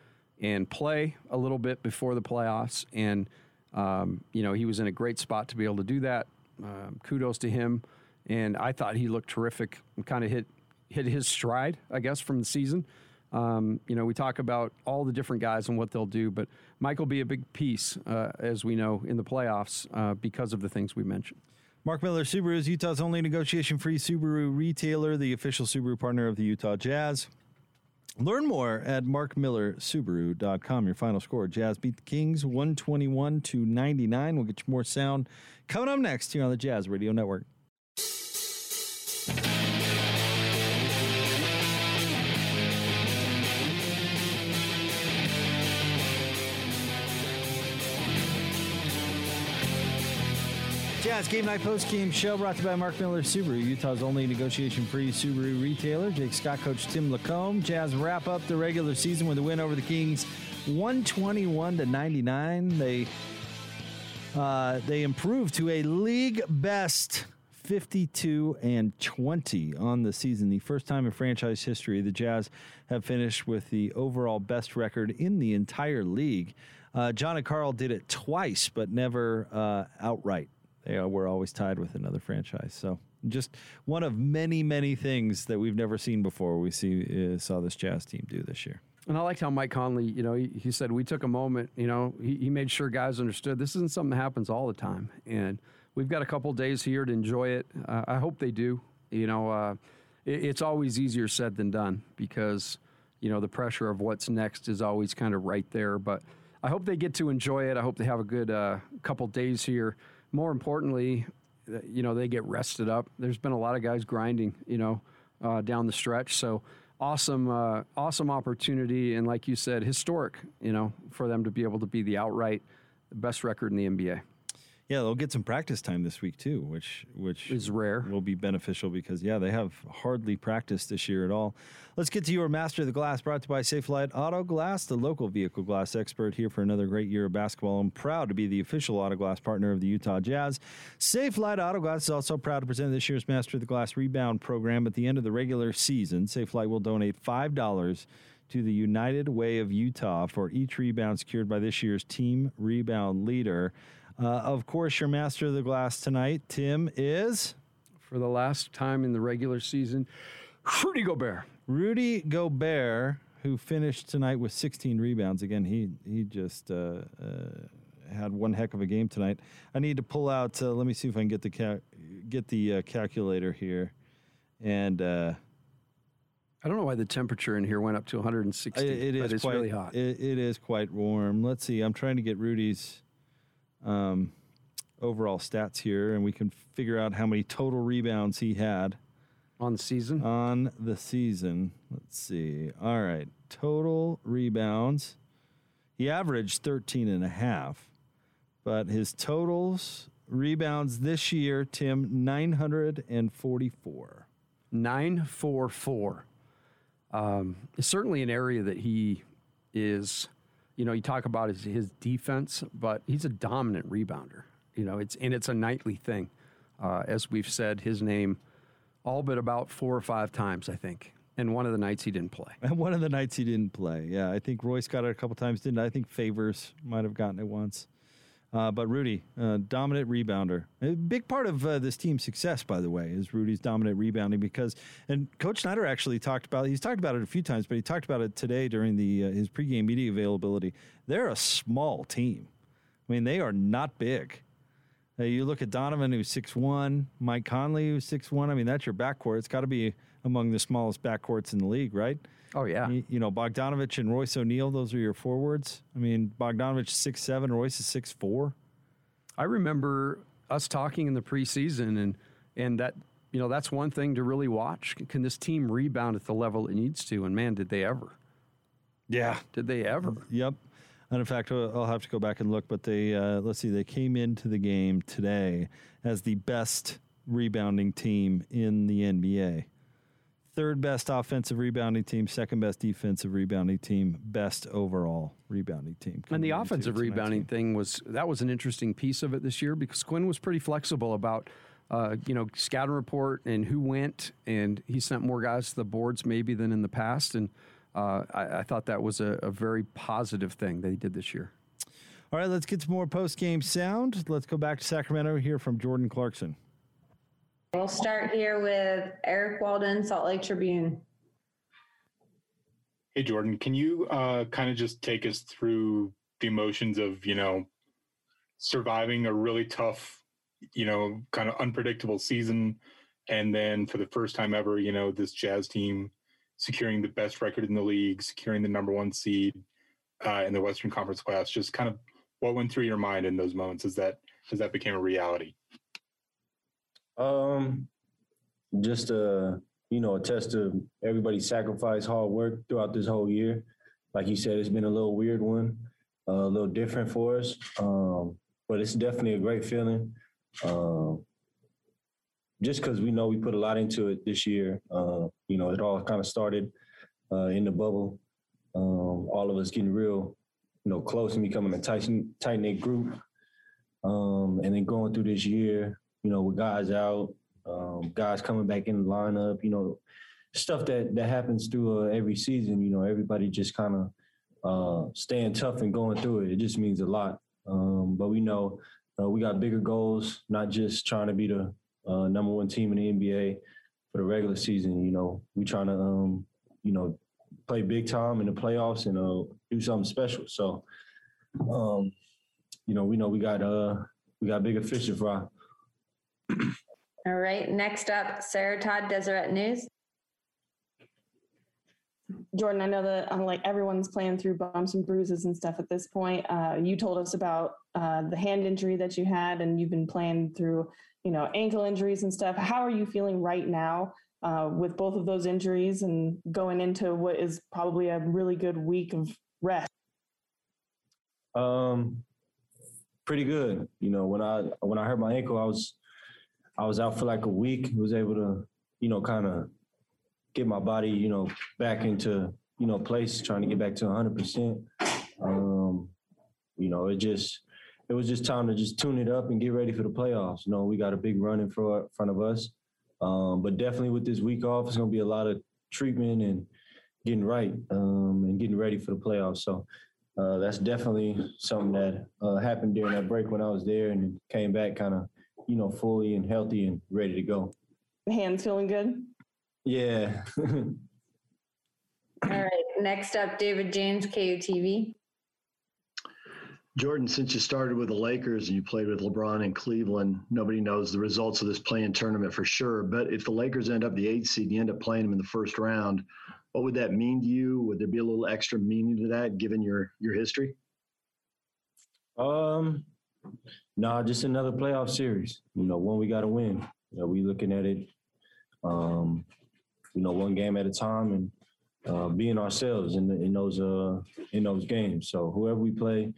and play a little bit before the playoffs, and um, you know he was in a great spot to be able to do that um, kudos to him. And I thought he looked terrific kind of hit hit his stride, I guess, from the season. Um, you know, we talk about all the different guys and what they'll do, but Mike will be a big piece, uh, as we know, in the playoffs uh, because of the things we mentioned. Mark Miller Subaru is Utah's only negotiation free Subaru retailer, the official Subaru partner of the Utah Jazz. Learn more at markmillersubaru.com. Your final score Jazz beat the Kings 121 to 99. We'll get you more sound coming up next here on the Jazz Radio Network. Jazz Game Night Post Game Show brought to you by Mark Miller Subaru, Utah's only negotiation free Subaru retailer. Jake Scott, Coach Tim LaComb. Jazz wrap up the regular season with a win over the Kings 121 to 99. They uh, they improved to a league best 52 and 20 on the season. The first time in franchise history the Jazz have finished with the overall best record in the entire league. Uh, John and Carl did it twice, but never uh, outright. They were always tied with another franchise. So just one of many, many things that we've never seen before. We see uh, saw this Jazz team do this year. And I liked how Mike Conley, you know, he, he said we took a moment. You know, he, he made sure guys understood this isn't something that happens all the time, and we've got a couple days here to enjoy it. Uh, I hope they do. You know, uh, it, it's always easier said than done because you know the pressure of what's next is always kind of right there. But I hope they get to enjoy it. I hope they have a good uh, couple days here more importantly, you know, they get rested up. There's been a lot of guys grinding, you know, uh, down the stretch. So awesome, uh, awesome opportunity, and like you said, historic, you know, for them to be able to be the outright best record in the NBA. Yeah, they'll get some practice time this week too, which which is rare. Will be beneficial because yeah, they have hardly practiced this year at all. Let's get to your master of the glass, brought to you by Safelite Auto Glass, the local vehicle glass expert here for another great year of basketball. I'm proud to be the official auto glass partner of the Utah Jazz. Safelite Auto Glass is also proud to present this year's Master of the Glass rebound program. At the end of the regular season, Safelite will donate five dollars to the United Way of Utah for each rebound secured by this year's team rebound leader. Uh, of course, your master of the glass tonight, Tim, is for the last time in the regular season, Rudy Gobert. Rudy Gobert, who finished tonight with 16 rebounds. Again, he he just uh, uh, had one heck of a game tonight. I need to pull out. Uh, let me see if I can get the ca- get the uh, calculator here, and. Uh, I don't know why the temperature in here went up to 160. it- it but is it's quite really hot. It, it is quite warm. Let's see. I'm trying to get Rudy's um, overall stats here, and we can figure out how many total rebounds he had on the season. On the season, let's see. All right, total rebounds. He averaged 13 and a half, but his totals rebounds this year, Tim, 944. 944. Um, it's certainly an area that he is, you know, you talk about his, his defense, but he's a dominant rebounder. You know, it's and it's a nightly thing. Uh, as we've said, his name all but about four or five times, I think. And one of the nights he didn't play. And one of the nights he didn't play. Yeah, I think Royce got it a couple times, didn't I? I think Favors might have gotten it once. Uh, but Rudy, uh, dominant rebounder. A big part of uh, this team's success, by the way, is Rudy's dominant rebounding because, and Coach Snyder actually talked about, he's talked about it a few times, but he talked about it today during the uh, his pregame media availability. They're a small team. I mean, they are not big. Uh, you look at Donovan, who's 6'1, Mike Conley, who's 6'1. I mean, that's your backcourt. It's got to be among the smallest backcourts in the league, right? Oh, yeah. You, you know, Bogdanovich and Royce O'Neal, those are your forwards. I mean, Bogdanovich six seven, Royce is six four. I remember us talking in the preseason, and and that you know that's one thing to really watch. Can this team rebound at the level it needs to? And man, did they ever? Yeah, did they ever? Yep. And in fact, I'll I'll have to go back and look, but they, uh, let's see, they came into the game today as the best rebounding team in the NBA. Third best offensive rebounding team, second best defensive rebounding team, best overall rebounding team. And the offensive rebounding thing was that was an interesting piece of it this year because Quinn was pretty flexible about uh, you know scouting report and who went, and he sent more guys to the boards maybe than in the past, and uh, I, I thought that was a, a very positive thing that he did this year. All right, let's get some more post game sound. Let's go back to Sacramento here from Jordan Clarkson. We'll start here with Eric Walden, Salt Lake Tribune. Hey, Jordan, can you uh, kind of just take us through the emotions of, you know, surviving a really tough, you know, kind of unpredictable season. And then for the first time ever, you know, this Jazz team securing the best record in the league, securing the number one seed uh, in the Western Conference playoffs. Just kind of what went through your mind in those moments as that as that became a reality. Um, just a you know a test of everybody's sacrifice, hard work throughout this whole year. Like you said, it's been a little weird one, uh, a little different for us, um, but it's definitely a great feeling. Um, just because we know we put a lot into it this year. Uh, you know, it all kind of started uh, in the bubble. Um, all of us getting real, you know, close and becoming a tight tight knit group. Um, and then going through this year, you know, with guys out, um, guys coming back in the lineup, you know, stuff that that happens through uh, every season. You know, everybody just kind of uh, staying tough and going through it. It just means a lot. Um, but we know uh, we got bigger goals, not just trying to be the uh, number one team in the NBA for the regular season. You know, we trying to, um, you know, play big time in the playoffs and uh, do something special. So, um, you know, we know we got uh, we got bigger fish to fry. All right, next up, Sarah Todd, Deseret News. Jordan, I know that um, like everyone's playing through bumps and bruises and stuff at this point. Uh, you told us about uh, the hand injury that you had, and you've been playing through, you know, ankle injuries and stuff. How are you feeling right now uh, with both of those injuries and going into what is probably a really good week of rest? Um, pretty good. You know, when I when I hurt my ankle, I was I was out for like a week. Was able to, you know, kind of get my body, you know, back into you know place, trying to get back to 100. percent Um, you know, it just it was just time to just tune it up and get ready for the playoffs. You know, we got a big run in front of us, um, but definitely with this week off, it's gonna be a lot of treatment and getting right um, and getting ready for the playoffs. So uh, that's definitely something that uh, happened during that break when I was there and came back kind of, you know, fully and healthy and ready to go. Hands feeling good? Yeah. All right. Next up, David James, KUTV. Jordan, since you started with the Lakers and you played with LeBron in Cleveland, nobody knows the results of this play-in tournament for sure. But if the Lakers end up the eighth seed and you end up playing them in the first round, what would that mean to you? Would there be a little extra meaning to that given your your history? Um, nah, just another playoff series. You know, one we got to win. You know, we looking at it, um, you know, one game at a time and uh, being ourselves in, the, in those uh in those games. So whoever we play,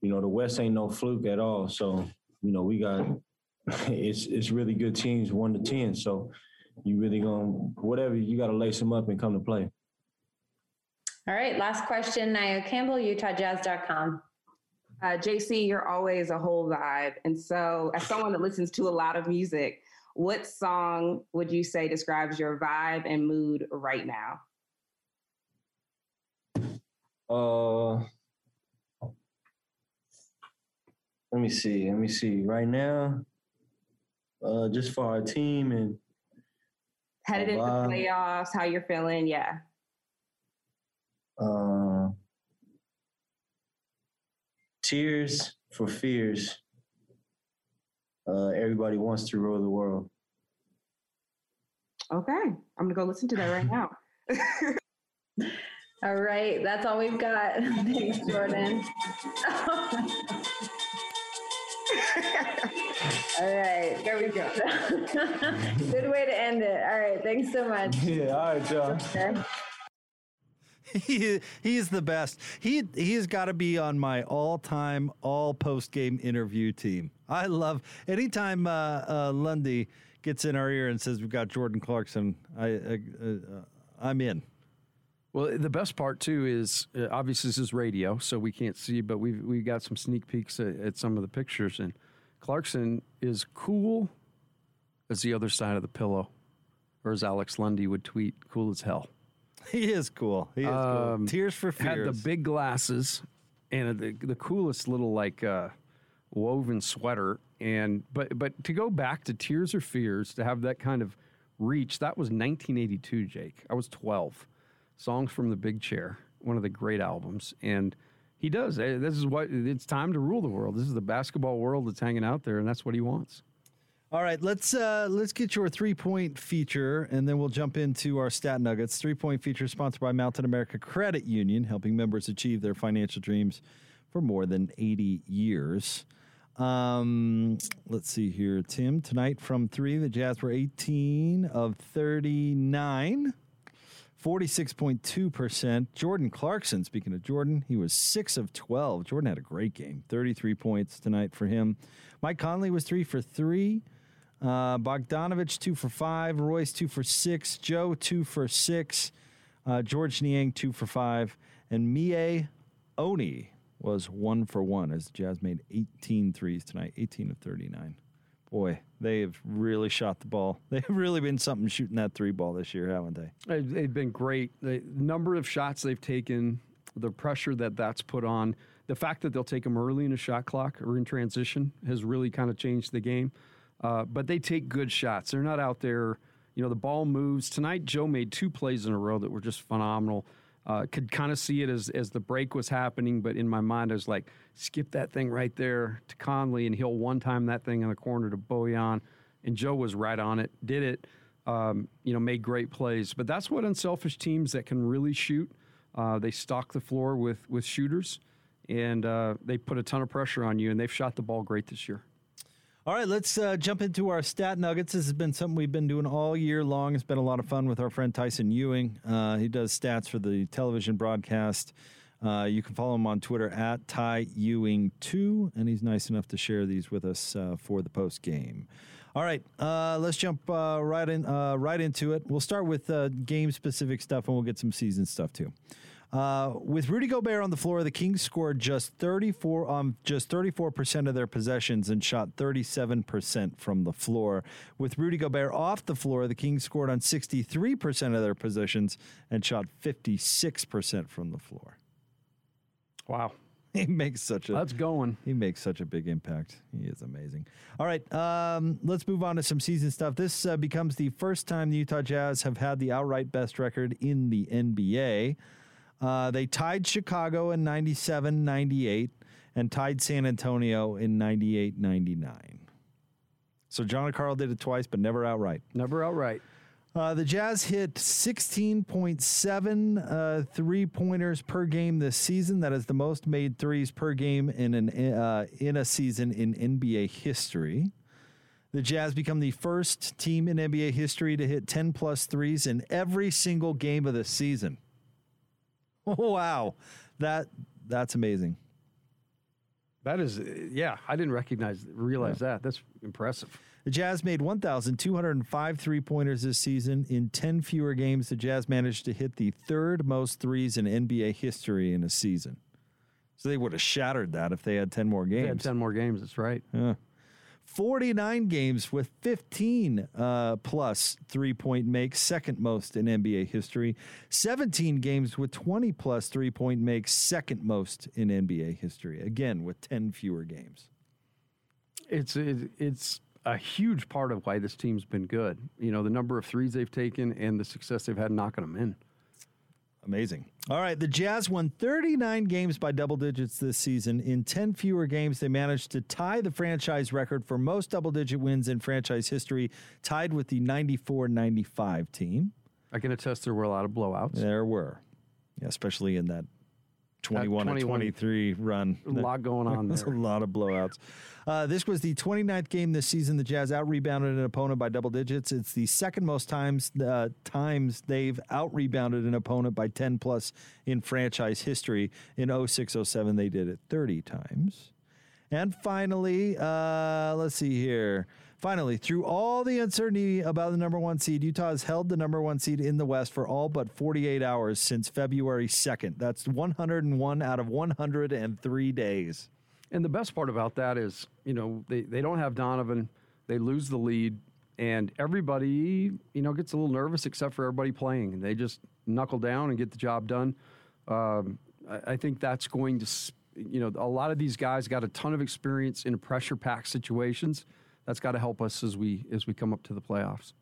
you know, the West ain't no fluke at all. So you know, we got it's it's really good teams, one to ten. So you really gonna whatever you got to lace them up and come to play. All right. Last question, Nia Campbell, UtahJazz.com. Uh, JC, you're always a whole vibe. And so, as someone that listens to a lot of music, what song would you say describes your vibe and mood right now? Uh, let me see. Let me see. Right now, uh, just for our team and Headed into vibe. playoffs, how you're feeling? Yeah. uh, tears for fears. Uh, everybody wants to rule the world. Okay. I'm going to go listen to that right now. All right. That's all we've got. Thanks, Jordan. all right. There we go. Good way to end it. All right. Thanks so much. Yeah, all right, y'all. Okay. he he's the best. He he's got to be on my all-time all post-game interview team. I love anytime uh, uh, Lundy gets in our ear and says we've got Jordan Clarkson. I, I uh, I'm in. Well, the best part too is uh, obviously this is radio, so we can't see, but we've we got some sneak peeks at, at some of the pictures, and Clarkson is cool as the other side of the pillow, or as Alex Lundy would tweet, "cool as hell." He is cool. He is cool. Tears for Fears. Had the big glasses and the, the coolest little like uh, woven sweater, and but but to go back to Tears or Fears to have that kind of reach, that was 1982, Jake. I was 12. Songs from the Big Chair, one of the great albums, and he does. Eh, This is what it's time to rule the world. This is the basketball world that's hanging out there, and that's what he wants. All right, let's uh, let's get your three point feature, and then we'll jump into our stat nuggets. Three point feature sponsored by Mountain America Credit Union, helping members achieve their financial dreams for more than eighty years. Um, let's see here, Tim. Tonight from three, the Jazz were eighteen of thirty nine. 46.2%. Jordan Clarkson, speaking of Jordan, he was 6 of 12. Jordan had a great game. 33 points tonight for him. Mike Conley was 3 for 3. Uh, Bogdanovich, 2 for 5. Royce, 2 for 6. Joe, 2 for 6. Uh, George Niang, 2 for 5. And Miye Oni was 1 for 1 as the Jazz made 18 threes tonight, 18 of 39. Boy, they have really shot the ball. They've really been something shooting that three ball this year, haven't? They- They've been great. The number of shots they've taken, the pressure that that's put on, the fact that they'll take them early in a shot clock or in transition has really kind of changed the game. Uh, but they take good shots. They're not out there, you know, the ball moves. Tonight, Joe made two plays in a row that were just phenomenal. Uh, could kind of see it as, as the break was happening, but in my mind, I was like, skip that thing right there to Conley, and he'll one time that thing in the corner to Bojan. And Joe was right on it, did it um, you know, made great plays. But that's what unselfish teams that can really shoot. Uh, they stock the floor with with shooters, and uh, they put a ton of pressure on you. And they've shot the ball great this year. All right, let's uh, jump into our stat nuggets. This has been something we've been doing all year long. It's been a lot of fun with our friend Tyson Ewing. Uh, he does stats for the television broadcast. Uh, you can follow him on Twitter at Ty Ewing2, and he's nice enough to share these with us uh, for the post game. All right, uh, let's jump uh, right in uh, right into it. We'll start with uh, game specific stuff, and we'll get some season stuff too. Uh, with Rudy Gobert on the floor, the Kings scored just 34 um, just 34% of their possessions and shot 37% from the floor. With Rudy Gobert off the floor, the Kings scored on 63% of their possessions and shot 56% from the floor. Wow. he makes such a That's going. He makes such a big impact. He is amazing. All right, um, let's move on to some season stuff. This uh, becomes the first time the Utah Jazz have had the outright best record in the NBA. Uh, they tied Chicago in 97 98 and tied San Antonio in 98 99. So John and Carl did it twice, but never outright. Never outright. Uh, the Jazz hit 16.7 uh, three pointers per game this season. That is the most made threes per game in an uh, in a season in NBA history. The Jazz become the first team in NBA history to hit 10 plus threes in every single game of the season. Wow, that that's amazing. That is, yeah, I didn't recognize, realize that. That's impressive. The Jazz made 1,205 three pointers this season. In 10 fewer games, the Jazz managed to hit the third most threes in NBA history in a season. So they would have shattered that if they had 10 more games. They had 10 more games, that's right. Yeah. 49 games with 15 uh, plus three point makes, second most in NBA history. 17 games with 20 plus three point makes, second most in NBA history. Again, with 10 fewer games. It's it, it's a huge part of why this team's been good. You know, the number of threes they've taken and the success they've had knocking them in. Amazing. All right, the Jazz won 39 games by double digits this season. In 10 fewer games, they managed to tie the franchise record for most double digit wins in franchise history, tied with the 94 95 team. I can attest there were a lot of blowouts. There were, yeah, especially in that 21 and 23 run. A lot going on There's there. a lot of blowouts. Uh, this was the 29th game this season. The Jazz out rebounded an opponent by double digits. It's the second most times uh, times they've out rebounded an opponent by 10 plus in franchise history. In 06 07, they did it 30 times. And finally, uh, let's see here. Finally, through all the uncertainty about the number one seed, Utah has held the number one seed in the West for all but 48 hours since February 2nd. That's 101 out of 103 days. And the best part about that is, you know, they, they don't have Donovan. They lose the lead, and everybody, you know, gets a little nervous except for everybody playing. They just knuckle down and get the job done. Um, I, I think that's going to, you know, a lot of these guys got a ton of experience in pressure pack situations. That's got to help us as we as we come up to the playoffs.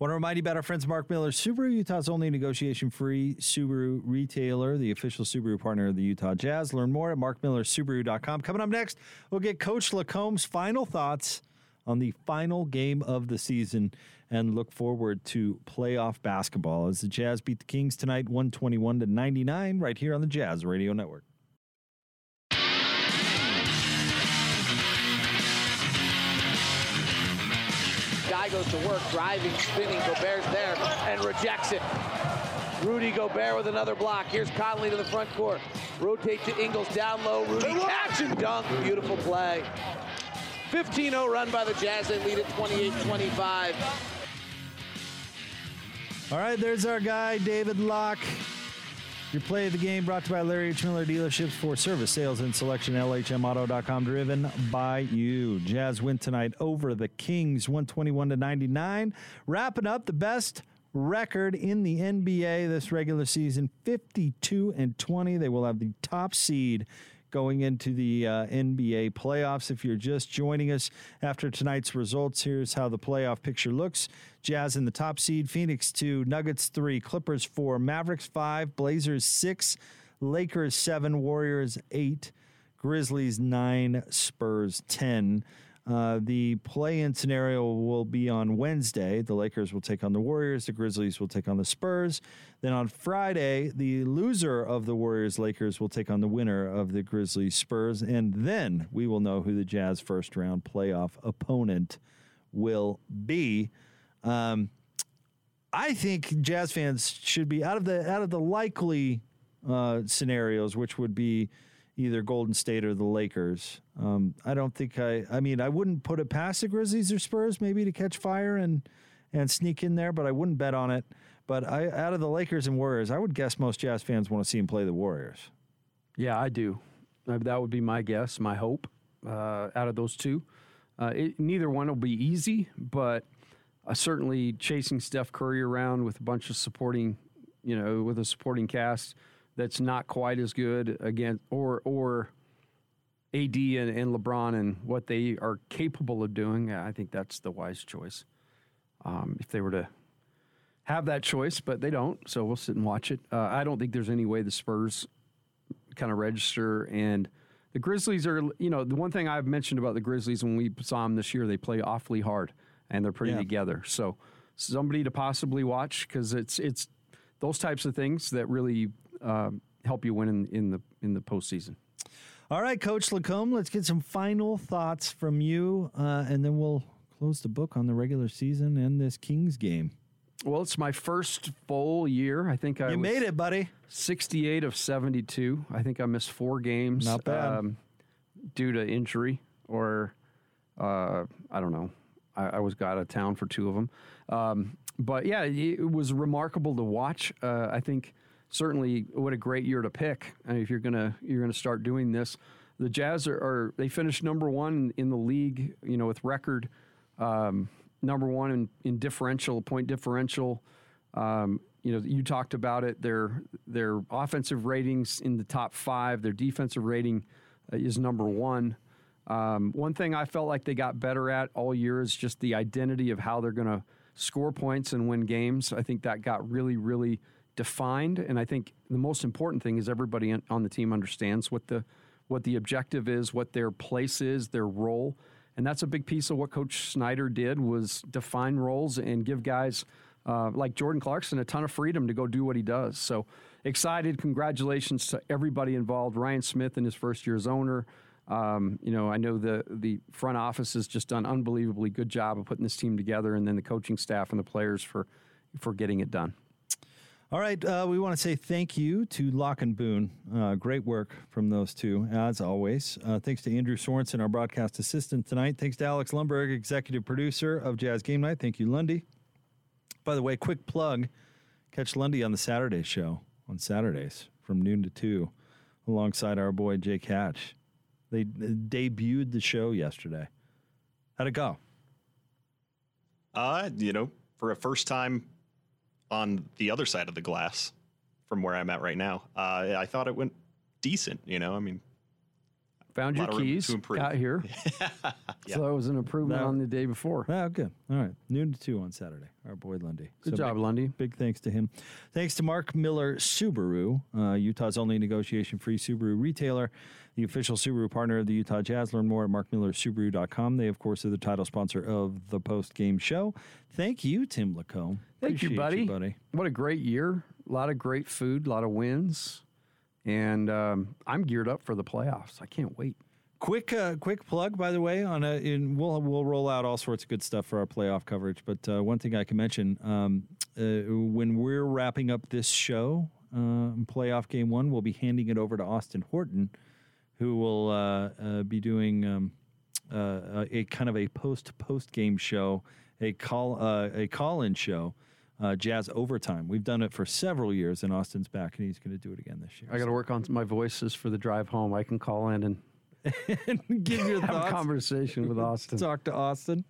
Want to remind you about our friends Mark Miller, Subaru, Utah's only negotiation free Subaru retailer, the official Subaru partner of the Utah Jazz. Learn more at markmillersubaru.com. Coming up next, we'll get Coach LaComb's final thoughts on the final game of the season and look forward to playoff basketball as the Jazz beat the Kings tonight 121 to 99 right here on the Jazz Radio Network. Guy goes to work, driving, spinning. Gobert's there and rejects it. Rudy Gobert with another block. Here's Conley to the front court. Rotate to Ingles down low. Rudy catch and dunk. Beautiful play. 15-0 run by the Jazz. They lead at 28-25. All right, there's our guy, David Locke. Your play of the game brought to you by Larry H. Miller Dealerships for service, sales, and selection. LHMauto.com, driven by you. Jazz win tonight over the Kings, 121 to 99. Wrapping up the best record in the NBA this regular season, 52 and 20. They will have the top seed going into the uh, NBA playoffs. If you're just joining us after tonight's results, here's how the playoff picture looks Jazz in the top seed, Phoenix 2, Nuggets 3, Clippers 4, Mavericks 5, Blazers 6, Lakers 7, Warriors 8, Grizzlies 9, Spurs 10. Uh, the play-in scenario will be on Wednesday. The Lakers will take on the Warriors. The Grizzlies will take on the Spurs. Then on Friday, the loser of the Warriors Lakers will take on the winner of the Grizzlies Spurs, and then we will know who the Jazz first round playoff opponent will be. Um, I think Jazz fans should be out of the out of the likely uh, scenarios, which would be either Golden State or the Lakers. Um, I don't think I. I mean, I wouldn't put it past the Grizzlies or Spurs maybe to catch fire and and sneak in there, but I wouldn't bet on it. But I, out of the Lakers and Warriors, I would guess most Jazz fans want to see him play the Warriors. Yeah, I do. That would be my guess, my hope. Uh, out of those two, uh, it, neither one will be easy, but uh, certainly chasing Steph Curry around with a bunch of supporting, you know, with a supporting cast that's not quite as good against or or AD and, and LeBron and what they are capable of doing, I think that's the wise choice. Um, if they were to have that choice, but they don't, so we'll sit and watch it. Uh, I don't think there's any way the Spurs kind of register and. The Grizzlies are, you know, the one thing I've mentioned about the Grizzlies when we saw them this year, they play awfully hard and they're pretty Yeah. together. So somebody to possibly watch because it's it's those types of things that really um, help you win in, in the in the postseason. All right, Coach LaComb, let's get some final thoughts from you, uh, and then we'll close the book on the regular season and this Kings game. Well, it's my first full year. I think I You made it, buddy. 68 of 72. I think I missed four games. Not bad. Um, due to injury or uh, I don't know. I, I was got out of town for two of them. Um, but yeah, it was remarkable to watch. Uh, I think certainly what a great year to pick uh, if you're gonna you're gonna start doing this. The Jazz are, are they finished number one in the league, you know, with record um, number one in, in differential point differential. Um, you know, you talked about it. Their their offensive ratings in the top five. Their defensive rating uh, is number one. Um, one thing I felt like they got better at all year is just the identity of how they're going to score points and win games. I think that got really, really defined, and I think the most important thing is everybody on- the team understands what the what the objective is, what their place is, their role, and that's a big piece of what Coach Snyder did was define roles and give guys uh, like Jordan Clarkson a ton of freedom to go do what he does. So excited! Congratulations to everybody involved. Ryan Smith in his first year as owner. Um, you know, I know the the front office has just done unbelievably good job of putting this team together, and then the coaching staff and the players for for getting it done. All right, uh, we want to say thank you to Lock and Boone. Uh, great work from those two, as always. Uh, thanks to Andrew Sorensen, our broadcast assistant tonight. Thanks to Alex Lundberg, executive producer of Jazz Game Night. Thank you, Lundy. By the way, quick plug catch Lundy on the Saturday show on Saturdays from noon to 2 alongside our boy Jake Hatch. They debuted the show yesterday. How'd it go? Uh, you know, for a first time on the other side of the glass from where I'm at right now, uh, I thought it went decent. You know, I mean, Found your lot of room keys, to got here. Yeah. So that was an improvement Now- on the day before. Oh, good. All right. Noon to 2 on Saturday. Our boy Lundy. Good job, big, Lundy. Big thanks to him. Thanks to Mark Miller Subaru, uh, Utah's only negotiation free Subaru retailer, the official Subaru partner of the Utah Jazz. Learn more at markmillersubaru.com. They, of course, are the title sponsor of the post game show. Thank you, Tim LaComb. Thank you, Appreciate buddy. buddy. What a great year! A lot of great food, a lot of wins, and um, I'm geared up for the playoffs. I can't wait. Quick, uh, quick plug, by the way. On a, in, we'll we'll roll out all sorts of good stuff for our playoff coverage. But uh, one thing I can mention: um, uh, when we're wrapping up this show, uh, playoff game one, we'll be handing it over to Austin Horton, who will uh, uh, be doing um, uh, a kind of a post post game show, a call uh, a call in show. Uh, jazz overtime. We've done it for several years, and Austin's back, and he's going to do it again this year. I got to work on my voices for the drive home. I can call in and give your have thoughts. a conversation with Austin. Talk to Austin.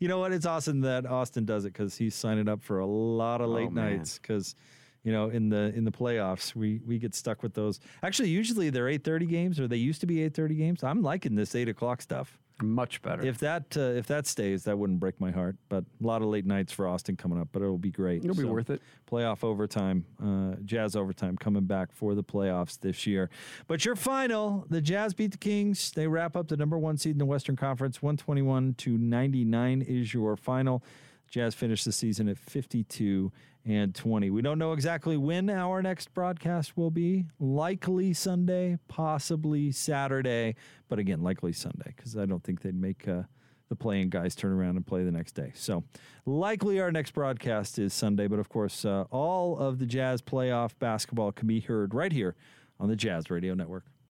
You know what? It's awesome that Austin does it because he's signing up for a lot of late Oh, nights. Because you know, in the in the playoffs, we we get stuck with those. Actually, usually they're eight thirty games, or they used to be eight thirty games. I'm liking this eight o'clock stuff. Much better. If that uh, if that stays, that wouldn't break my heart. But a lot of late nights for Austin coming up, but it'll be great. It'll be worth it. Playoff overtime, uh, Jazz overtime coming back for the playoffs this year. But your final, the Jazz beat the Kings. They wrap up the number one seed in the Western Conference. 121 to 99 is your final. Jazz finished the season at 52 and 20. We don't know exactly when our next broadcast will be. Likely Sunday, possibly Saturday, but again, likely Sunday because I don't think they'd make uh, the play-in guys turn around and play the next day. So, likely our next broadcast is Sunday, but of course, uh, all of the Jazz playoff basketball can be heard right here on the Jazz Radio Network.